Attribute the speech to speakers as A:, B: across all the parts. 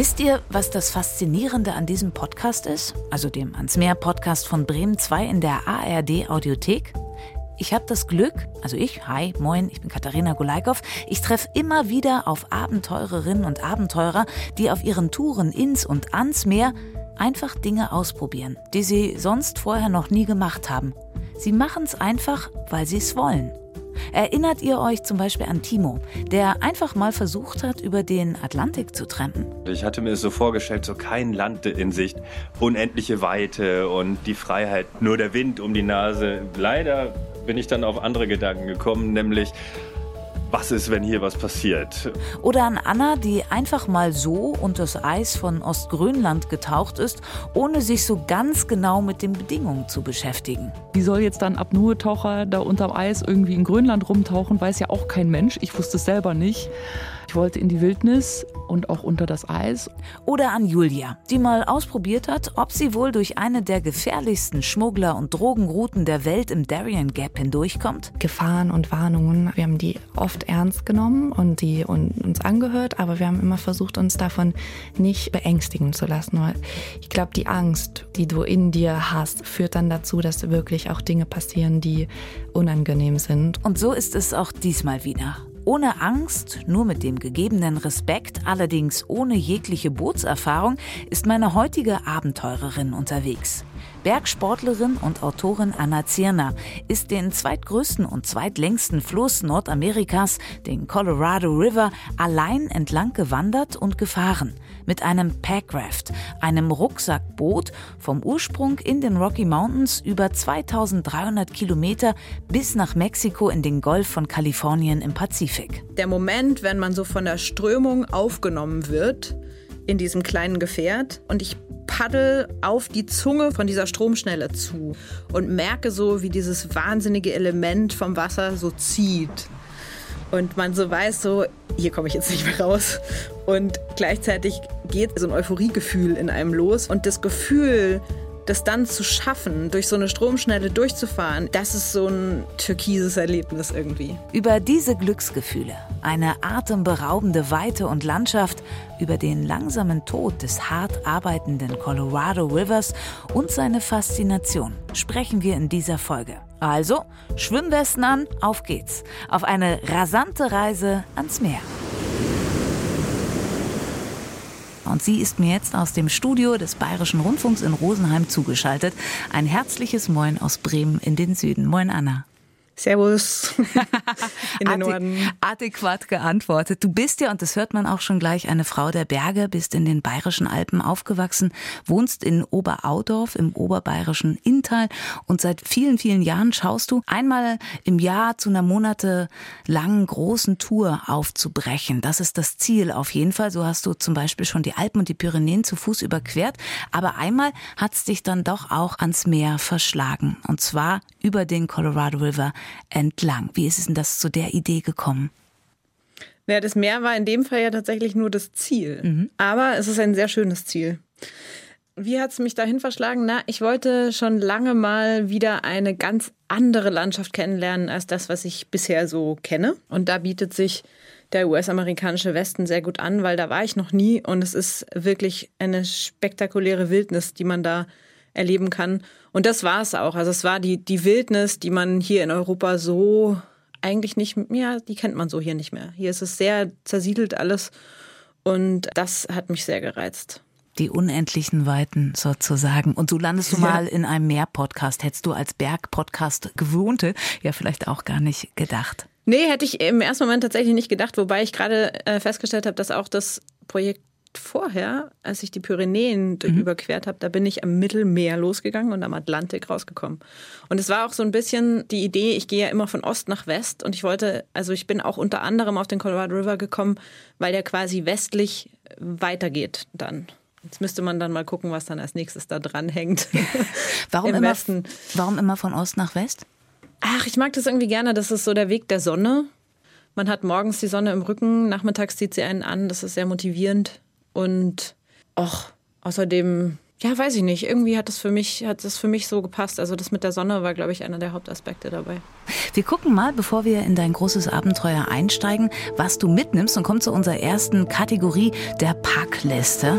A: Wisst ihr, was das Faszinierende an diesem Podcast ist? Also dem Ans Meer Podcast von Bremen 2 in der ARD Audiothek? Ich habe das Glück, also ich, hi, moin, ich bin Katharina Golaikow, ich treffe immer wieder auf Abenteurerinnen und Abenteurer, die auf ihren Touren ins und ans Meer einfach Dinge ausprobieren, die sie sonst vorher noch nie gemacht haben. Sie machen es einfach, weil sie es wollen. Erinnert ihr euch zum Beispiel an Timo, der einfach mal versucht hat, über den Atlantik zu trampen?
B: Ich hatte mir so vorgestellt, so kein Land in Sicht, unendliche Weite und die Freiheit, nur der Wind um die Nase. Leider bin ich dann auf andere Gedanken gekommen, nämlich was ist, wenn hier was passiert?
A: Oder an Anna, die einfach mal so unter das Eis von Ostgrönland getaucht ist, ohne sich so ganz genau mit den Bedingungen zu beschäftigen.
C: Wie soll jetzt dann Apnoe-Taucher da unterm Eis irgendwie in Grönland rumtauchen? Weiß ja auch kein Mensch. Ich wusste es selber nicht. Ich wollte in die Wildnis und auch unter das Eis.
A: Oder an Julia, die mal ausprobiert hat, ob sie wohl durch eine der gefährlichsten Schmuggler- und Drogenrouten der Welt im Darien Gap hindurchkommt.
D: Gefahren und Warnungen, wir haben die oft ernst genommen und die uns angehört, aber wir haben immer versucht, uns davon nicht beängstigen zu lassen. Weil ich glaube, die Angst, die du in dir hast, führt dann dazu, dass wirklich auch Dinge passieren, die unangenehm sind.
A: Und so ist es auch diesmal wieder. Ohne Angst, nur mit dem gegebenen Respekt, allerdings ohne jegliche Bootserfahrung, ist meine heutige Abenteurerin unterwegs. Bergsportlerin und Autorin Anna Zirner ist den zweitgrößten und zweitlängsten Fluss Nordamerikas, den Colorado River, allein entlang gewandert und gefahren. Mit einem Packraft, einem Rucksackboot vom Ursprung in den Rocky Mountains über 2300 Kilometer bis nach Mexiko in den Golf von Kalifornien im Pazifik.
E: Der Moment, wenn man so von der Strömung aufgenommen wird, in diesem kleinen Gefährt und ich paddel auf die Zunge von dieser Stromschnelle zu und merke so, wie dieses wahnsinnige Element vom Wasser so zieht. Und man so weiß, so, hier komme ich jetzt nicht mehr raus. Und gleichzeitig geht so ein Euphoriegefühl in einem los. Und das Gefühl, das dann zu schaffen, durch so eine Stromschnelle durchzufahren, das ist so ein türkises Erlebnis irgendwie.
A: Über diese Glücksgefühle, eine atemberaubende Weite und Landschaft, über den langsamen Tod des hart arbeitenden Colorado Rivers und seine Faszination sprechen wir in dieser Folge. Also, Schwimmwesten an, auf geht's. Auf eine rasante Reise ans Meer. Und sie ist mir jetzt aus dem Studio des Bayerischen Rundfunks in Rosenheim zugeschaltet. Ein herzliches Moin aus Bremen in den Süden. Moin, Anna.
E: Servus
A: in den Norden. Adäquat geantwortet. Du bist ja, und das hört man auch schon gleich, eine Frau der Berge, bist in den bayerischen Alpen aufgewachsen, wohnst in Oberaudorf im oberbayerischen Inntal und seit vielen, vielen Jahren schaust du einmal im Jahr zu einer monatelangen großen Tour aufzubrechen. Das ist das Ziel auf jeden Fall. So hast du zum Beispiel schon die Alpen und die Pyrenäen zu Fuß überquert. Aber einmal hat es dich dann doch auch ans Meer verschlagen. Und zwar über den Colorado River entlang. Wie ist es denn das zu der Idee gekommen?
E: Ja, das Meer war in dem Fall ja tatsächlich nur das Ziel. Mhm. Aber es ist ein sehr schönes Ziel. Wie hat es mich dahin verschlagen? Na, ich wollte schon lange mal wieder eine ganz andere Landschaft kennenlernen als das, was ich bisher so kenne. Und da bietet sich der US-amerikanische Westen sehr gut an, weil da war ich noch nie und es ist wirklich eine spektakuläre Wildnis, die man da erleben kann. Und das war es auch. Also es war die, die Wildnis, die man hier in Europa so eigentlich nicht, ja, die kennt man so hier nicht mehr. Hier ist es sehr zersiedelt alles und das hat mich sehr gereizt.
A: Die unendlichen Weiten sozusagen. Und so landest du ja. mal in einem Meer-Podcast. Hättest du als Berg-Podcast gewohnte ja vielleicht auch gar nicht gedacht.
E: Nee, hätte ich im ersten Moment tatsächlich nicht gedacht, wobei ich gerade äh, festgestellt habe, dass auch das Projekt vorher, als ich die Pyrenäen mhm. überquert habe, da bin ich am Mittelmeer losgegangen und am Atlantik rausgekommen. Und es war auch so ein bisschen die Idee, ich gehe ja immer von Ost nach West und ich wollte, also ich bin auch unter anderem auf den Colorado River gekommen, weil der quasi westlich weitergeht dann. Jetzt müsste man dann mal gucken, was dann als nächstes da dran hängt.
A: warum, immer, warum immer von Ost nach West?
E: Ach, ich mag das irgendwie gerne. Das ist so der Weg der Sonne. Man hat morgens die Sonne im Rücken, nachmittags zieht sie einen an. Das ist sehr motivierend. Und auch außerdem ja, weiß ich nicht. Irgendwie hat das für mich, hat das für mich so gepasst. Also das mit der Sonne war, glaube ich, einer der Hauptaspekte dabei.
A: Wir gucken mal, bevor wir in dein großes Abenteuer einsteigen, was du mitnimmst und kommen zu unserer ersten Kategorie der Packliste.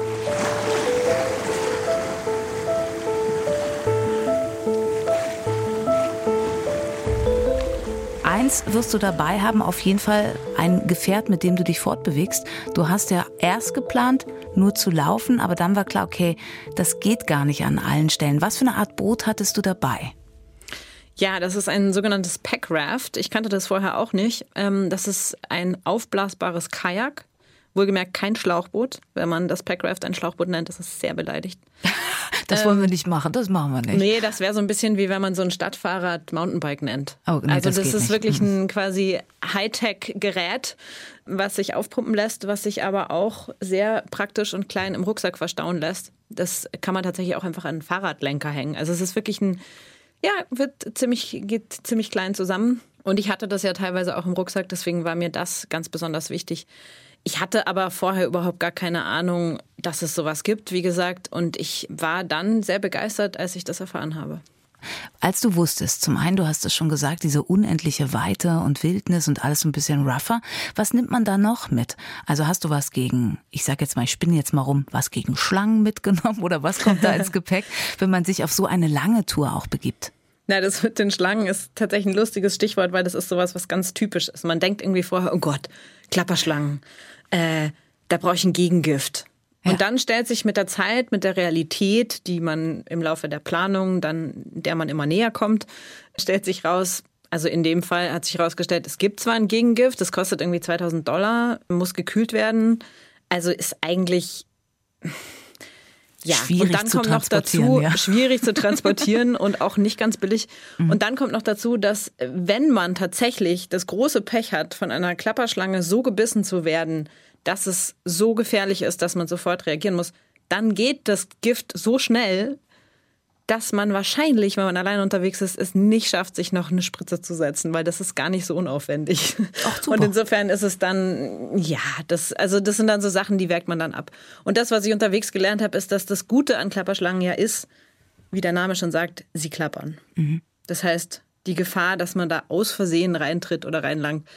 A: Eins wirst du dabei haben, auf jeden Fall ein Gefährt, mit dem du dich fortbewegst. Du hast ja erst geplant, nur zu laufen, aber dann war klar, okay, das geht gar nicht an allen Stellen. Was für eine Art Boot hattest du dabei?
E: Ja, das ist ein sogenanntes Packraft. Ich kannte das vorher auch nicht. Ähm, das ist ein aufblasbares Kajak. Wohlgemerkt kein Schlauchboot. Wenn man das Packraft ein Schlauchboot nennt, das ist sehr beleidigt.
A: Das wollen wir nicht machen, das machen wir nicht.
E: Nee, das wäre so ein bisschen wie wenn man so ein Stadtfahrrad Mountainbike nennt. Oh, nee, also das, das ist nicht. wirklich mhm. ein quasi Hightech-Gerät, was sich aufpumpen lässt, was sich aber auch sehr praktisch und klein im Rucksack verstauen lässt. Das kann man tatsächlich auch einfach an einen Fahrradlenker hängen. Also es ist wirklich ein, ja, wird ziemlich, geht ziemlich klein zusammen. Und ich hatte das ja teilweise auch im Rucksack, deswegen war mir das ganz besonders wichtig. Ich hatte aber vorher überhaupt gar keine Ahnung, dass es sowas gibt, wie gesagt. Und ich war dann sehr begeistert, als ich das erfahren habe.
A: Als du wusstest, zum einen, du hast es schon gesagt, diese unendliche Weite und Wildnis und alles ein bisschen rougher, was nimmt man da noch mit? Also hast du was gegen, ich sag jetzt mal, ich spinne jetzt mal rum, was gegen Schlangen mitgenommen oder was kommt da ins Gepäck, wenn man sich auf so eine lange Tour auch begibt?
E: Na, das mit den Schlangen ist tatsächlich ein lustiges Stichwort, weil das ist sowas, was ganz typisch ist. Man denkt irgendwie vorher, oh Gott, Klapperschlangen, äh, da brauche ich ein Gegengift. Ja. Und dann stellt sich mit der Zeit, mit der Realität, die man im Laufe der Planung, dann der man immer näher kommt, stellt sich raus, also in dem Fall hat sich herausgestellt, es gibt zwar ein Gegengift, das kostet irgendwie 2000 Dollar, muss gekühlt werden. Also ist eigentlich ja,
A: schwierig
E: und dann kommt noch dazu, ja. schwierig zu transportieren und auch nicht ganz billig. Mhm. Und dann kommt noch dazu, dass wenn man tatsächlich das große Pech hat, von einer Klapperschlange so gebissen zu werden, dass es so gefährlich ist, dass man sofort reagieren muss, dann geht das Gift so schnell, dass man wahrscheinlich, wenn man allein unterwegs ist, es nicht schafft, sich noch eine Spritze zu setzen, weil das ist gar nicht so unaufwendig. Ach. Und insofern ist es dann, ja, das, also das sind dann so Sachen, die werkt man dann ab. Und das, was ich unterwegs gelernt habe, ist, dass das Gute an Klapperschlangen ja ist, wie der Name schon sagt, sie klappern. Mhm. Das heißt, die Gefahr, dass man da aus Versehen reintritt oder reinlangt,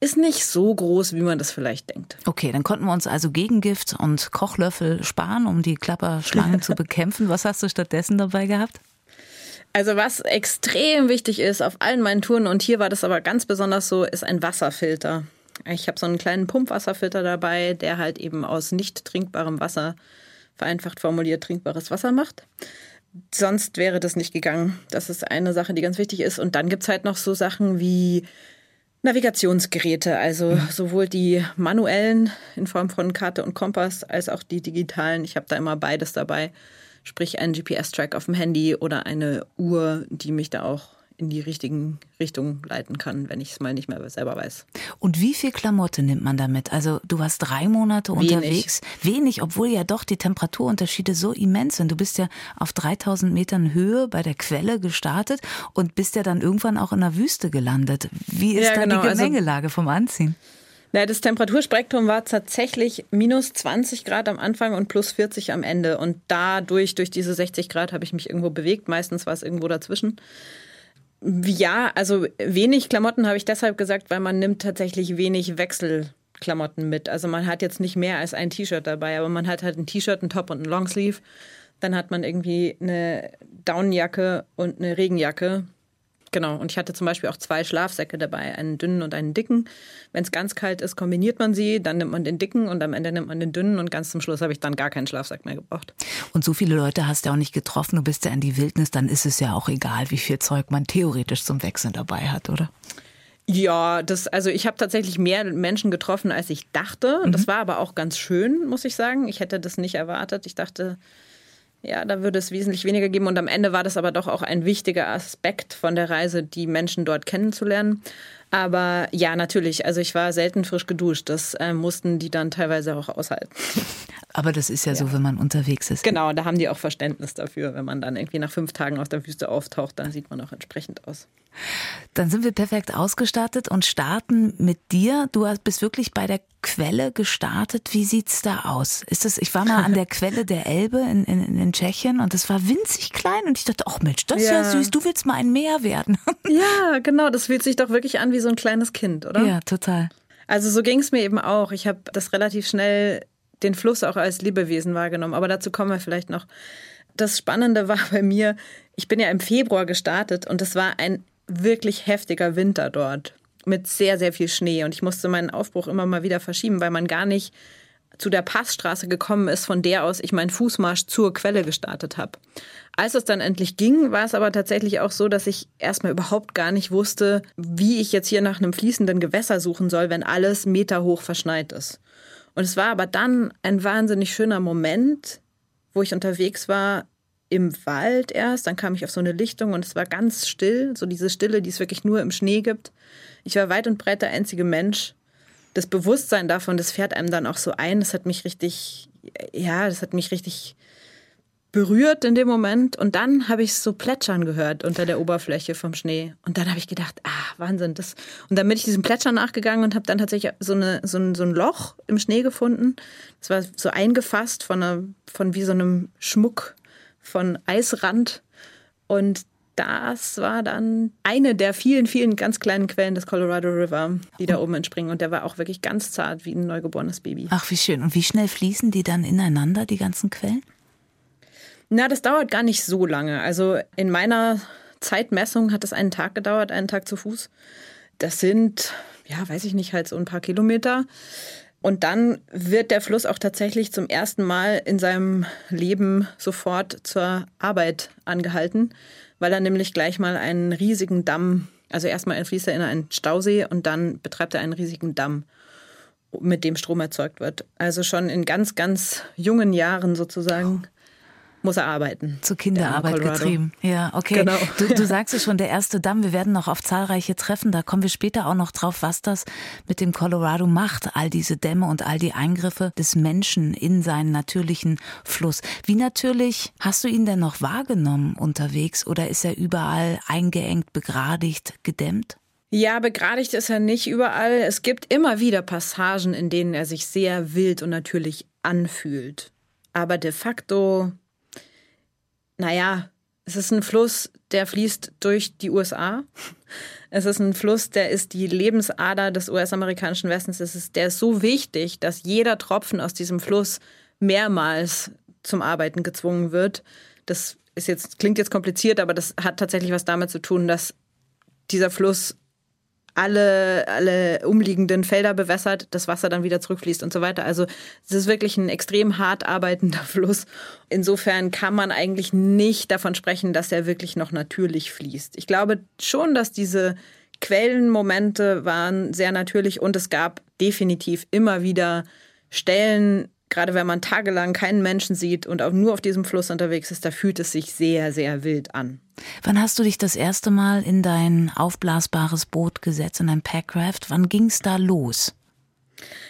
E: ist nicht so groß, wie man das vielleicht denkt.
A: Okay, dann konnten wir uns also Gegengift und Kochlöffel sparen, um die Klapperschlangen zu bekämpfen. Was hast du stattdessen dabei gehabt?
E: Also was extrem wichtig ist auf allen meinen Touren und hier war das aber ganz besonders so, ist ein Wasserfilter. Ich habe so einen kleinen Pumpwasserfilter dabei, der halt eben aus nicht trinkbarem Wasser, vereinfacht formuliert, trinkbares Wasser macht. Sonst wäre das nicht gegangen. Das ist eine Sache, die ganz wichtig ist. Und dann gibt es halt noch so Sachen wie Navigationsgeräte, also mhm. sowohl die manuellen in Form von Karte und Kompass als auch die digitalen. Ich habe da immer beides dabei, sprich einen GPS-Track auf dem Handy oder eine Uhr, die mich da auch in die richtigen Richtungen leiten kann, wenn ich es mal nicht mehr selber weiß.
A: Und wie viel Klamotte nimmt man damit? Also du warst drei Monate Wenig. unterwegs. Wenig, obwohl ja doch die Temperaturunterschiede so immens sind. Du bist ja auf 3000 Metern Höhe bei der Quelle gestartet und bist ja dann irgendwann auch in der Wüste gelandet. Wie ist ja, da genau. die also Gemengelage also vom Anziehen?
E: Na, das Temperaturspektrum war tatsächlich minus 20 Grad am Anfang und plus 40 am Ende. Und dadurch, durch diese 60 Grad, habe ich mich irgendwo bewegt. Meistens war es irgendwo dazwischen. Ja, also wenig Klamotten habe ich deshalb gesagt, weil man nimmt tatsächlich wenig Wechselklamotten mit. Also man hat jetzt nicht mehr als ein T-Shirt dabei, aber man hat halt ein T-Shirt, ein Top und ein Longsleeve. Dann hat man irgendwie eine Downjacke und eine Regenjacke Genau, und ich hatte zum Beispiel auch zwei Schlafsäcke dabei, einen dünnen und einen dicken. Wenn es ganz kalt ist, kombiniert man sie, dann nimmt man den dicken und am Ende nimmt man den dünnen und ganz zum Schluss habe ich dann gar keinen Schlafsack mehr gebraucht.
A: Und so viele Leute hast du auch nicht getroffen, du bist ja in die Wildnis, dann ist es ja auch egal, wie viel Zeug man theoretisch zum Wechseln dabei hat, oder?
E: Ja, das, also ich habe tatsächlich mehr Menschen getroffen, als ich dachte. Mhm. Das war aber auch ganz schön, muss ich sagen. Ich hätte das nicht erwartet. Ich dachte, ja, da würde es wesentlich weniger geben. Und am Ende war das aber doch auch ein wichtiger Aspekt von der Reise, die Menschen dort kennenzulernen. Aber ja, natürlich. Also ich war selten frisch geduscht. Das äh, mussten die dann teilweise auch aushalten.
A: Aber das ist ja, ja, so, wenn man unterwegs ist.
E: Genau, da haben die auch Verständnis dafür. Wenn man dann irgendwie nach fünf Tagen aus der Wüste auftaucht, dann sieht man auch entsprechend aus.
A: Dann sind wir perfekt ausgestattet und starten mit dir. Du bist wirklich bei der Quelle gestartet. Wie sieht's da aus? Ist das, ich war mal an der Quelle der Elbe in, in, in Tschechien und es war winzig klein und ich dachte, ach Mensch, das ist ja. süß, du willst mal ein Meer werden.
E: Ja, genau, das fühlt sich doch wirklich an wie so ein kleines Kind, oder?
A: Ja, total.
E: Also so ging es mir eben auch. Ich habe das relativ schnell den Fluss auch als Lebewesen wahrgenommen. Aber dazu kommen wir vielleicht noch. Das Spannende war bei mir, ich bin ja im Februar gestartet und es war ein wirklich heftiger Winter dort mit sehr, sehr viel Schnee. Und ich musste meinen Aufbruch immer mal wieder verschieben, weil man gar nicht zu der Passstraße gekommen ist, von der aus ich meinen Fußmarsch zur Quelle gestartet habe. Als es dann endlich ging, war es aber tatsächlich auch so, dass ich erstmal überhaupt gar nicht wusste, wie ich jetzt hier nach einem fließenden Gewässer suchen soll, wenn alles meterhoch verschneit ist. Und es war aber dann ein wahnsinnig schöner Moment, wo ich unterwegs war im Wald erst. Dann kam ich auf so eine Lichtung und es war ganz still, so diese Stille, die es wirklich nur im Schnee gibt. Ich war weit und breit der einzige Mensch. Das Bewusstsein davon, das fährt einem dann auch so ein. Das hat mich richtig, ja, das hat mich richtig berührt in dem Moment und dann habe ich es so plätschern gehört unter der Oberfläche vom Schnee und dann habe ich gedacht, ah, Wahnsinn, das und dann bin ich diesem Plätschern nachgegangen und habe dann tatsächlich so, eine, so, ein, so ein Loch im Schnee gefunden. Das war so eingefasst von, einer, von wie so einem Schmuck von Eisrand und das war dann eine der vielen, vielen ganz kleinen Quellen des Colorado River, die da oben entspringen. Und der war auch wirklich ganz zart wie ein neugeborenes Baby.
A: Ach, wie schön. Und wie schnell fließen die dann ineinander, die ganzen Quellen?
E: Na, das dauert gar nicht so lange. Also in meiner Zeitmessung hat es einen Tag gedauert, einen Tag zu Fuß. Das sind, ja, weiß ich nicht, halt so ein paar Kilometer. Und dann wird der Fluss auch tatsächlich zum ersten Mal in seinem Leben sofort zur Arbeit angehalten, weil er nämlich gleich mal einen riesigen Damm, also erstmal fließt er in einen Stausee und dann betreibt er einen riesigen Damm, mit dem Strom erzeugt wird. Also schon in ganz, ganz jungen Jahren sozusagen. Oh muss er arbeiten.
A: Zur Kinderarbeit getrieben. Ja, okay. Genau. Du, du sagst es schon, der erste Damm. Wir werden noch auf zahlreiche treffen. Da kommen wir später auch noch drauf, was das mit dem Colorado macht. All diese Dämme und all die Eingriffe des Menschen in seinen natürlichen Fluss. Wie natürlich hast du ihn denn noch wahrgenommen unterwegs oder ist er überall eingeengt, begradigt, gedämmt?
E: Ja, begradigt ist er nicht überall. Es gibt immer wieder Passagen, in denen er sich sehr wild und natürlich anfühlt. Aber de facto naja, es ist ein Fluss, der fließt durch die USA. Es ist ein Fluss, der ist die Lebensader des US-amerikanischen Westens. Es ist, der ist so wichtig, dass jeder Tropfen aus diesem Fluss mehrmals zum Arbeiten gezwungen wird. Das ist jetzt, klingt jetzt kompliziert, aber das hat tatsächlich was damit zu tun, dass dieser Fluss alle, alle umliegenden Felder bewässert, das Wasser dann wieder zurückfließt und so weiter. Also es ist wirklich ein extrem hart arbeitender Fluss. Insofern kann man eigentlich nicht davon sprechen, dass er wirklich noch natürlich fließt. Ich glaube schon, dass diese Quellenmomente waren sehr natürlich und es gab definitiv immer wieder Stellen, gerade wenn man tagelang keinen Menschen sieht und auch nur auf diesem Fluss unterwegs ist, da fühlt es sich sehr, sehr wild an.
A: Wann hast du dich das erste Mal in dein aufblasbares Boot gesetzt, in ein Packraft? Wann ging es da los?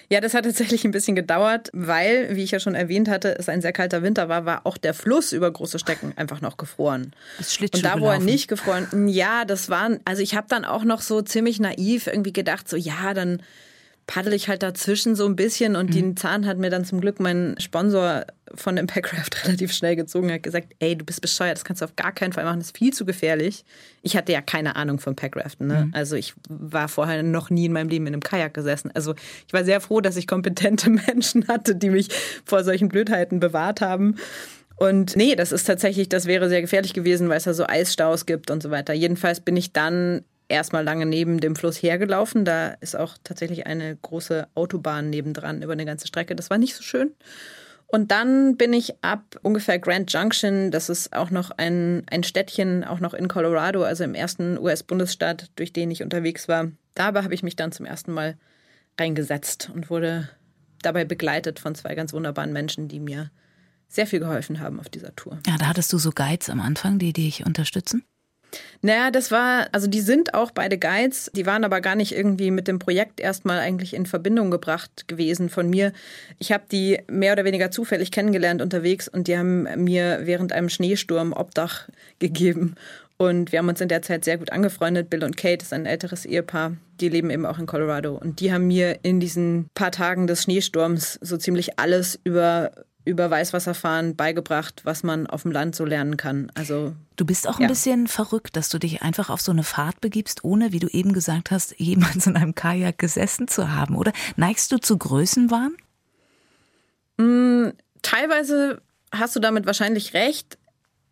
E: Ja, das hat tatsächlich ein bisschen gedauert, weil, wie ich ja schon erwähnt hatte, es ein sehr kalter Winter war, war auch der Fluss über große Stecken einfach noch gefroren.
A: Ist
E: Und da, wo er nicht gefroren, ja, das waren, also ich habe dann auch noch so ziemlich naiv irgendwie gedacht, so ja, dann paddel ich halt dazwischen so ein bisschen und mhm. den Zahn hat mir dann zum Glück mein Sponsor von dem Packraft relativ schnell gezogen, Er hat gesagt, ey, du bist bescheuert, das kannst du auf gar keinen Fall machen, das ist viel zu gefährlich. Ich hatte ja keine Ahnung von Packraften, ne? Mhm. Also ich war vorher noch nie in meinem Leben in einem Kajak gesessen. Also ich war sehr froh, dass ich kompetente Menschen hatte, die mich vor solchen Blödheiten bewahrt haben. Und nee, das ist tatsächlich, das wäre sehr gefährlich gewesen, weil es da so Eisstaus gibt und so weiter. Jedenfalls bin ich dann erstmal lange neben dem Fluss hergelaufen. Da ist auch tatsächlich eine große Autobahn nebendran über eine ganze Strecke. Das war nicht so schön. Und dann bin ich ab ungefähr Grand Junction, das ist auch noch ein, ein Städtchen, auch noch in Colorado, also im ersten US-Bundesstaat, durch den ich unterwegs war. Dabei habe ich mich dann zum ersten Mal reingesetzt und wurde dabei begleitet von zwei ganz wunderbaren Menschen, die mir sehr viel geholfen haben auf dieser Tour.
A: Ja, da hattest du so Guides am Anfang, die dich unterstützen?
E: Naja, das war, also die sind auch beide Guides, die waren aber gar nicht irgendwie mit dem Projekt erstmal eigentlich in Verbindung gebracht gewesen von mir. Ich habe die mehr oder weniger zufällig kennengelernt unterwegs und die haben mir während einem Schneesturm Obdach gegeben. Und wir haben uns in der Zeit sehr gut angefreundet. Bill und Kate ist ein älteres Ehepaar. Die leben eben auch in Colorado. Und die haben mir in diesen paar Tagen des Schneesturms so ziemlich alles über über Weißwasserfahren beigebracht, was man auf dem Land so lernen kann. Also
A: du bist auch ein ja. bisschen verrückt, dass du dich einfach auf so eine Fahrt begibst, ohne, wie du eben gesagt hast, jemals in einem Kajak gesessen zu haben, oder? Neigst du zu Größenwahn?
E: Mm, teilweise hast du damit wahrscheinlich recht.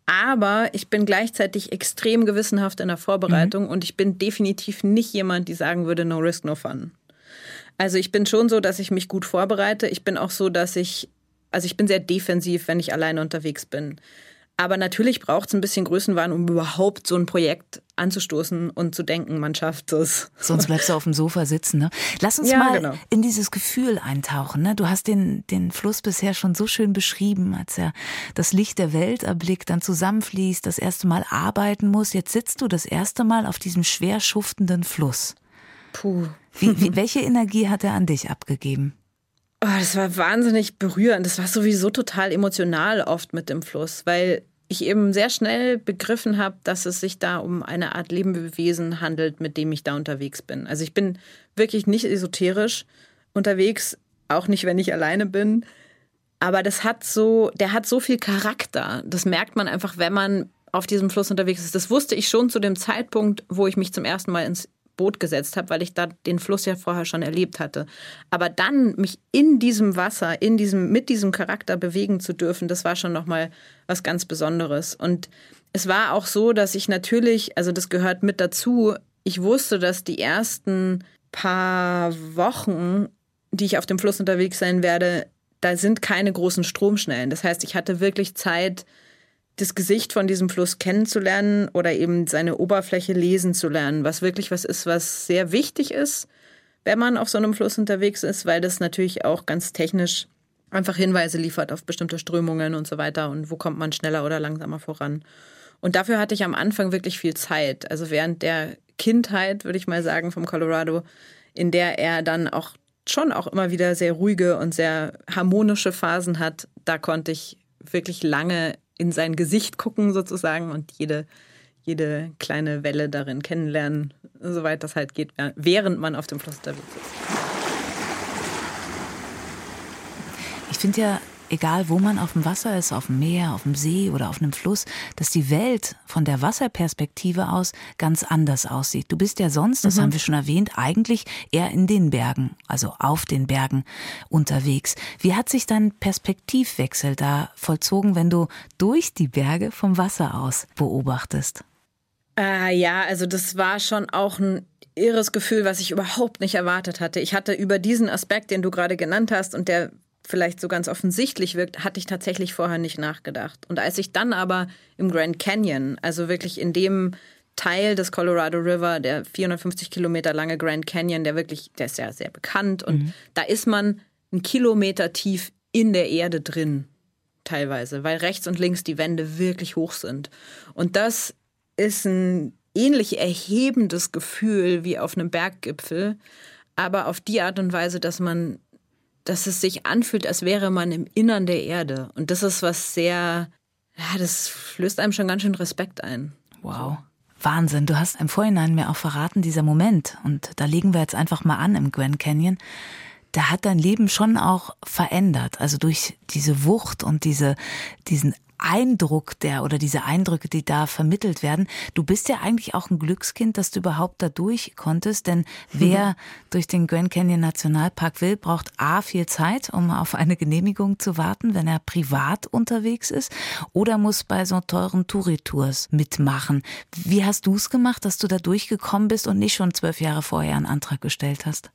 E: Aber ich bin gleichzeitig extrem gewissenhaft in der Vorbereitung mhm. und ich bin definitiv nicht jemand, die sagen würde, no risk, no fun. Also ich bin schon so, dass ich mich gut vorbereite. Ich bin auch so, dass ich also ich bin sehr defensiv, wenn ich alleine unterwegs bin. Aber natürlich braucht es ein bisschen Größenwahn, um überhaupt so ein Projekt anzustoßen und zu denken, man schafft es.
A: Sonst bleibst du auf dem Sofa sitzen. Ne? Lass uns ja, mal genau. in dieses Gefühl eintauchen. Ne? Du hast den, den Fluss bisher schon so schön beschrieben, als er das Licht der Welt erblickt, dann zusammenfließt, das erste Mal arbeiten muss. Jetzt sitzt du das erste Mal auf diesem schwer schuftenden Fluss.
E: Puh.
A: Wie, wie, welche Energie hat er an dich abgegeben?
E: Oh, das war wahnsinnig berührend. Das war sowieso total emotional oft mit dem Fluss, weil ich eben sehr schnell begriffen habe, dass es sich da um eine Art Lebewesen handelt, mit dem ich da unterwegs bin. Also ich bin wirklich nicht esoterisch unterwegs, auch nicht, wenn ich alleine bin. Aber das hat so, der hat so viel Charakter. Das merkt man einfach, wenn man auf diesem Fluss unterwegs ist. Das wusste ich schon zu dem Zeitpunkt, wo ich mich zum ersten Mal ins Boot gesetzt habe, weil ich da den Fluss ja vorher schon erlebt hatte. Aber dann mich in diesem Wasser, in diesem, mit diesem Charakter bewegen zu dürfen, das war schon nochmal was ganz Besonderes. Und es war auch so, dass ich natürlich, also das gehört mit dazu, ich wusste, dass die ersten paar Wochen, die ich auf dem Fluss unterwegs sein werde, da sind keine großen Stromschnellen. Das heißt, ich hatte wirklich Zeit, das Gesicht von diesem Fluss kennenzulernen oder eben seine Oberfläche lesen zu lernen, was wirklich was ist, was sehr wichtig ist, wenn man auf so einem Fluss unterwegs ist, weil das natürlich auch ganz technisch einfach Hinweise liefert auf bestimmte Strömungen und so weiter und wo kommt man schneller oder langsamer voran. Und dafür hatte ich am Anfang wirklich viel Zeit. Also während der Kindheit, würde ich mal sagen, vom Colorado, in der er dann auch schon auch immer wieder sehr ruhige und sehr harmonische Phasen hat, da konnte ich wirklich lange in sein Gesicht gucken sozusagen und jede, jede kleine Welle darin kennenlernen, soweit das halt geht, während man auf dem Fluss unterwegs ist.
A: Ich finde ja egal wo man auf dem Wasser ist, auf dem Meer, auf dem See oder auf einem Fluss, dass die Welt von der Wasserperspektive aus ganz anders aussieht. Du bist ja sonst, das mhm. haben wir schon erwähnt, eigentlich eher in den Bergen, also auf den Bergen unterwegs. Wie hat sich dein Perspektivwechsel da vollzogen, wenn du durch die Berge vom Wasser aus beobachtest?
E: Äh, ja, also das war schon auch ein irres Gefühl, was ich überhaupt nicht erwartet hatte. Ich hatte über diesen Aspekt, den du gerade genannt hast und der vielleicht so ganz offensichtlich wirkt, hatte ich tatsächlich vorher nicht nachgedacht. Und als ich dann aber im Grand Canyon, also wirklich in dem Teil des Colorado River, der 450 Kilometer lange Grand Canyon, der wirklich, der ist ja sehr bekannt und mhm. da ist man einen Kilometer tief in der Erde drin, teilweise, weil rechts und links die Wände wirklich hoch sind. Und das ist ein ähnlich erhebendes Gefühl wie auf einem Berggipfel, aber auf die Art und Weise, dass man dass es sich anfühlt, als wäre man im Innern der Erde. Und das ist was sehr, ja, das flößt einem schon ganz schön Respekt ein.
A: Wow. Wahnsinn, du hast im Vorhinein mir auch verraten, dieser Moment, und da legen wir jetzt einfach mal an im Grand Canyon, der hat dein Leben schon auch verändert. Also durch diese Wucht und diese, diesen Eindruck der oder diese Eindrücke, die da vermittelt werden. Du bist ja eigentlich auch ein Glückskind, dass du überhaupt da durch konntest, denn wer mhm. durch den Grand Canyon Nationalpark will, braucht A viel Zeit, um auf eine Genehmigung zu warten, wenn er privat unterwegs ist, oder muss bei so teuren Touritours mitmachen. Wie hast du es gemacht, dass du da durchgekommen bist und nicht schon zwölf Jahre vorher einen Antrag gestellt hast?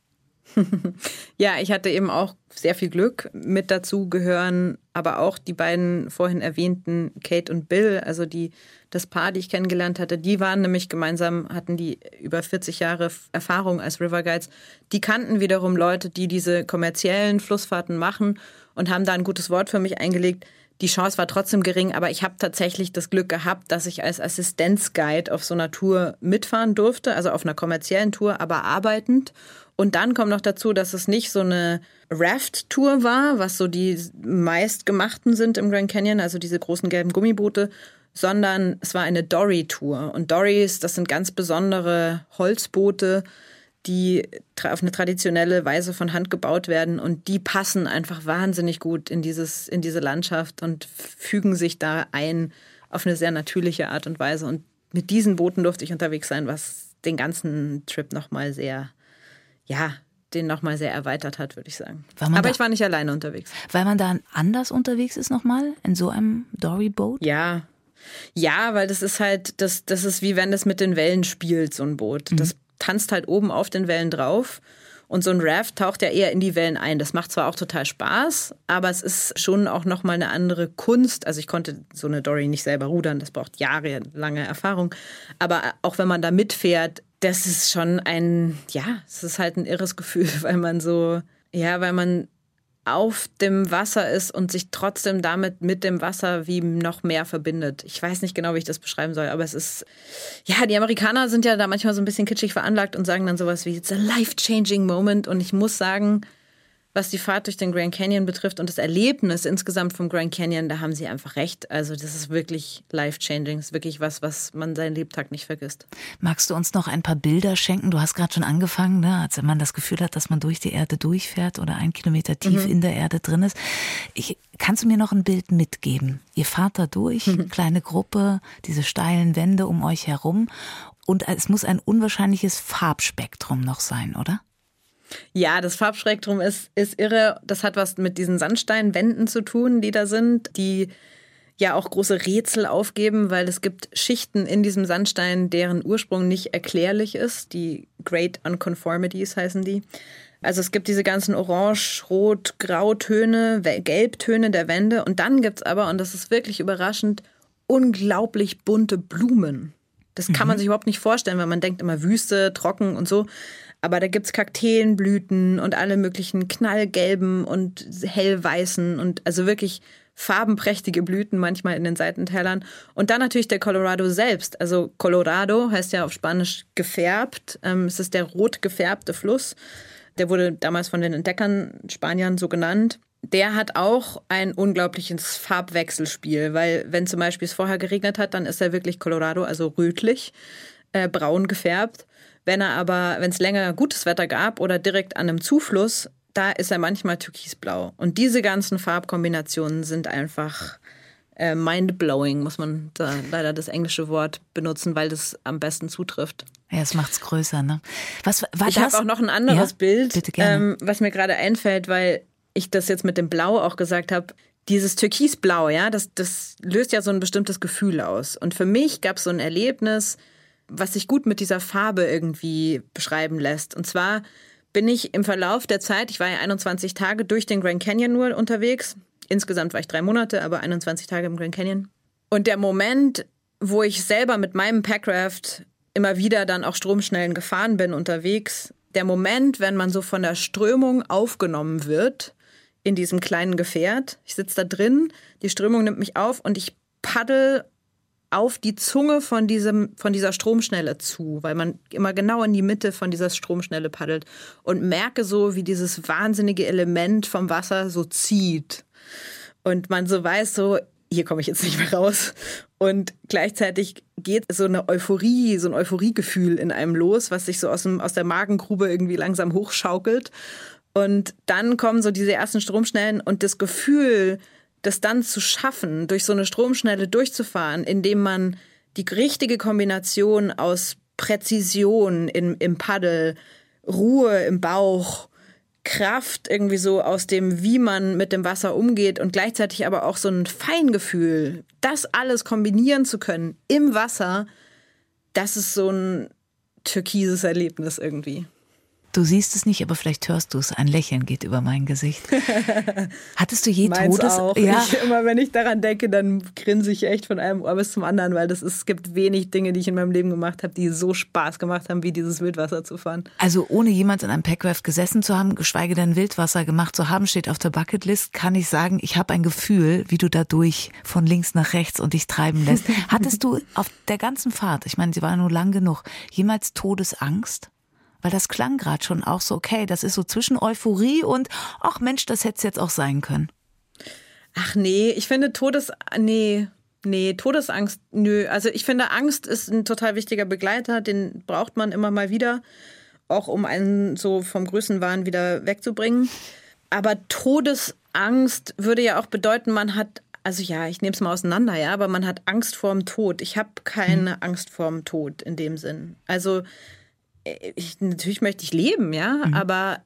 E: ja, ich hatte eben auch sehr viel Glück. Mit dazu gehören aber auch die beiden vorhin erwähnten Kate und Bill, also die, das Paar, die ich kennengelernt hatte, die waren nämlich gemeinsam, hatten die über 40 Jahre Erfahrung als River Guides. Die kannten wiederum Leute, die diese kommerziellen Flussfahrten machen und haben da ein gutes Wort für mich eingelegt. Die Chance war trotzdem gering, aber ich habe tatsächlich das Glück gehabt, dass ich als Assistenzguide auf so einer Tour mitfahren durfte, also auf einer kommerziellen Tour, aber arbeitend. Und dann kommt noch dazu, dass es nicht so eine Raft-Tour war, was so die meistgemachten sind im Grand Canyon, also diese großen gelben Gummiboote, sondern es war eine Dory-Tour. Und Dories, das sind ganz besondere Holzboote, die auf eine traditionelle Weise von Hand gebaut werden und die passen einfach wahnsinnig gut in dieses in diese Landschaft und fügen sich da ein auf eine sehr natürliche Art und Weise und mit diesen Booten durfte ich unterwegs sein, was den ganzen Trip noch mal sehr ja, den noch mal sehr erweitert hat, würde ich sagen. Aber ich war nicht alleine unterwegs.
A: Weil man da anders unterwegs ist noch mal in so einem Dory Boat?
E: Ja. Ja, weil das ist halt das das ist wie wenn es mit den Wellen spielt so ein Boot. Mhm. Das tanzt halt oben auf den Wellen drauf. Und so ein Raft taucht ja eher in die Wellen ein. Das macht zwar auch total Spaß, aber es ist schon auch nochmal eine andere Kunst. Also ich konnte so eine Dory nicht selber rudern, das braucht jahrelange Erfahrung. Aber auch wenn man da mitfährt, das ist schon ein, ja, es ist halt ein irres Gefühl, weil man so, ja, weil man auf dem Wasser ist und sich trotzdem damit mit dem Wasser wie noch mehr verbindet. Ich weiß nicht genau, wie ich das beschreiben soll, aber es ist, ja, die Amerikaner sind ja da manchmal so ein bisschen kitschig veranlagt und sagen dann sowas wie, it's a life-changing moment und ich muss sagen, was die Fahrt durch den Grand Canyon betrifft und das Erlebnis insgesamt vom Grand Canyon, da haben sie einfach recht. Also das ist wirklich life-changing. Das ist wirklich was, was man seinen Lebtag nicht vergisst.
A: Magst du uns noch ein paar Bilder schenken? Du hast gerade schon angefangen, ne? als man das Gefühl hat, dass man durch die Erde durchfährt oder ein Kilometer tief mhm. in der Erde drin ist. Ich, kannst du mir noch ein Bild mitgeben? Ihr fahrt da durch, mhm. kleine Gruppe, diese steilen Wände um euch herum. Und es muss ein unwahrscheinliches Farbspektrum noch sein, oder?
E: Ja, das Farbspektrum ist, ist irre. Das hat was mit diesen Sandsteinwänden zu tun, die da sind, die ja auch große Rätsel aufgeben, weil es gibt Schichten in diesem Sandstein, deren Ursprung nicht erklärlich ist. Die Great Unconformities heißen die. Also es gibt diese ganzen Orange, Rot, Grautöne, Gelbtöne der Wände und dann gibt es aber, und das ist wirklich überraschend, unglaublich bunte Blumen. Das kann man mhm. sich überhaupt nicht vorstellen, weil man denkt immer Wüste, trocken und so. Aber da gibt es Kakteenblüten und alle möglichen knallgelben und hellweißen und also wirklich farbenprächtige Blüten manchmal in den Seitentälern. Und dann natürlich der Colorado selbst. Also Colorado heißt ja auf Spanisch gefärbt. Ähm, es ist der rot gefärbte Fluss. Der wurde damals von den Entdeckern Spaniern so genannt. Der hat auch ein unglaubliches Farbwechselspiel, weil wenn zum Beispiel es vorher geregnet hat, dann ist er wirklich Colorado, also rötlich, äh, braun gefärbt. Wenn er aber, wenn es länger gutes Wetter gab oder direkt an einem Zufluss, da ist er manchmal türkisblau. Und diese ganzen Farbkombinationen sind einfach äh, mind-blowing, muss man da leider das englische Wort benutzen, weil das am besten zutrifft.
A: Ja, es macht's größer, ne?
E: Was war ich habe auch noch ein anderes ja, Bild, ähm, was mir gerade einfällt, weil ich das jetzt mit dem Blau auch gesagt habe. Dieses Türkisblau, ja, das, das löst ja so ein bestimmtes Gefühl aus. Und für mich gab es so ein Erlebnis, was sich gut mit dieser Farbe irgendwie beschreiben lässt. Und zwar bin ich im Verlauf der Zeit, ich war ja 21 Tage durch den Grand Canyon nur unterwegs. Insgesamt war ich drei Monate, aber 21 Tage im Grand Canyon. Und der Moment, wo ich selber mit meinem Packraft immer wieder dann auch stromschnellen gefahren bin unterwegs, der Moment, wenn man so von der Strömung aufgenommen wird in diesem kleinen Gefährt. Ich sitze da drin, die Strömung nimmt mich auf und ich paddel auf die Zunge von, diesem, von dieser Stromschnelle zu, weil man immer genau in die Mitte von dieser Stromschnelle paddelt und merke so, wie dieses wahnsinnige Element vom Wasser so zieht. Und man so weiß, so, hier komme ich jetzt nicht mehr raus. Und gleichzeitig geht so eine Euphorie, so ein Euphoriegefühl in einem los, was sich so aus, dem, aus der Magengrube irgendwie langsam hochschaukelt. Und dann kommen so diese ersten Stromschnellen und das Gefühl, das dann zu schaffen, durch so eine Stromschnelle durchzufahren, indem man die richtige Kombination aus Präzision im, im Paddel, Ruhe im Bauch, Kraft irgendwie so aus dem, wie man mit dem Wasser umgeht und gleichzeitig aber auch so ein Feingefühl, das alles kombinieren zu können im Wasser, das ist so ein türkises Erlebnis irgendwie.
A: Du siehst es nicht, aber vielleicht hörst du es. Ein Lächeln geht über mein Gesicht. Hattest du je
E: Meins
A: Todes...
E: Auch. Ja. Ich, immer wenn ich daran denke, dann grinse ich echt von einem Ohr bis zum anderen, weil das ist, es gibt wenig Dinge, die ich in meinem Leben gemacht habe, die so Spaß gemacht haben, wie dieses Wildwasser zu fahren.
A: Also ohne jemals in einem Packraft gesessen zu haben, geschweige denn Wildwasser gemacht zu haben, steht auf der Bucketlist, kann ich sagen, ich habe ein Gefühl, wie du dadurch von links nach rechts und dich treiben lässt. Hattest du auf der ganzen Fahrt, ich meine, sie war nur lang genug, jemals Todesangst? Weil das klang gerade schon auch so, okay, das ist so zwischen Euphorie und, ach Mensch, das hätte es jetzt auch sein können.
E: Ach nee, ich finde Todes, nee, nee, Todesangst, nö. Also ich finde, Angst ist ein total wichtiger Begleiter, den braucht man immer mal wieder, auch um einen so vom Größenwahn wieder wegzubringen. Aber Todesangst würde ja auch bedeuten, man hat also ja, ich nehme es mal auseinander, ja, aber man hat Angst vorm Tod. Ich habe keine hm. Angst vorm Tod in dem Sinn. Also ich, natürlich möchte ich leben, ja, mhm. aber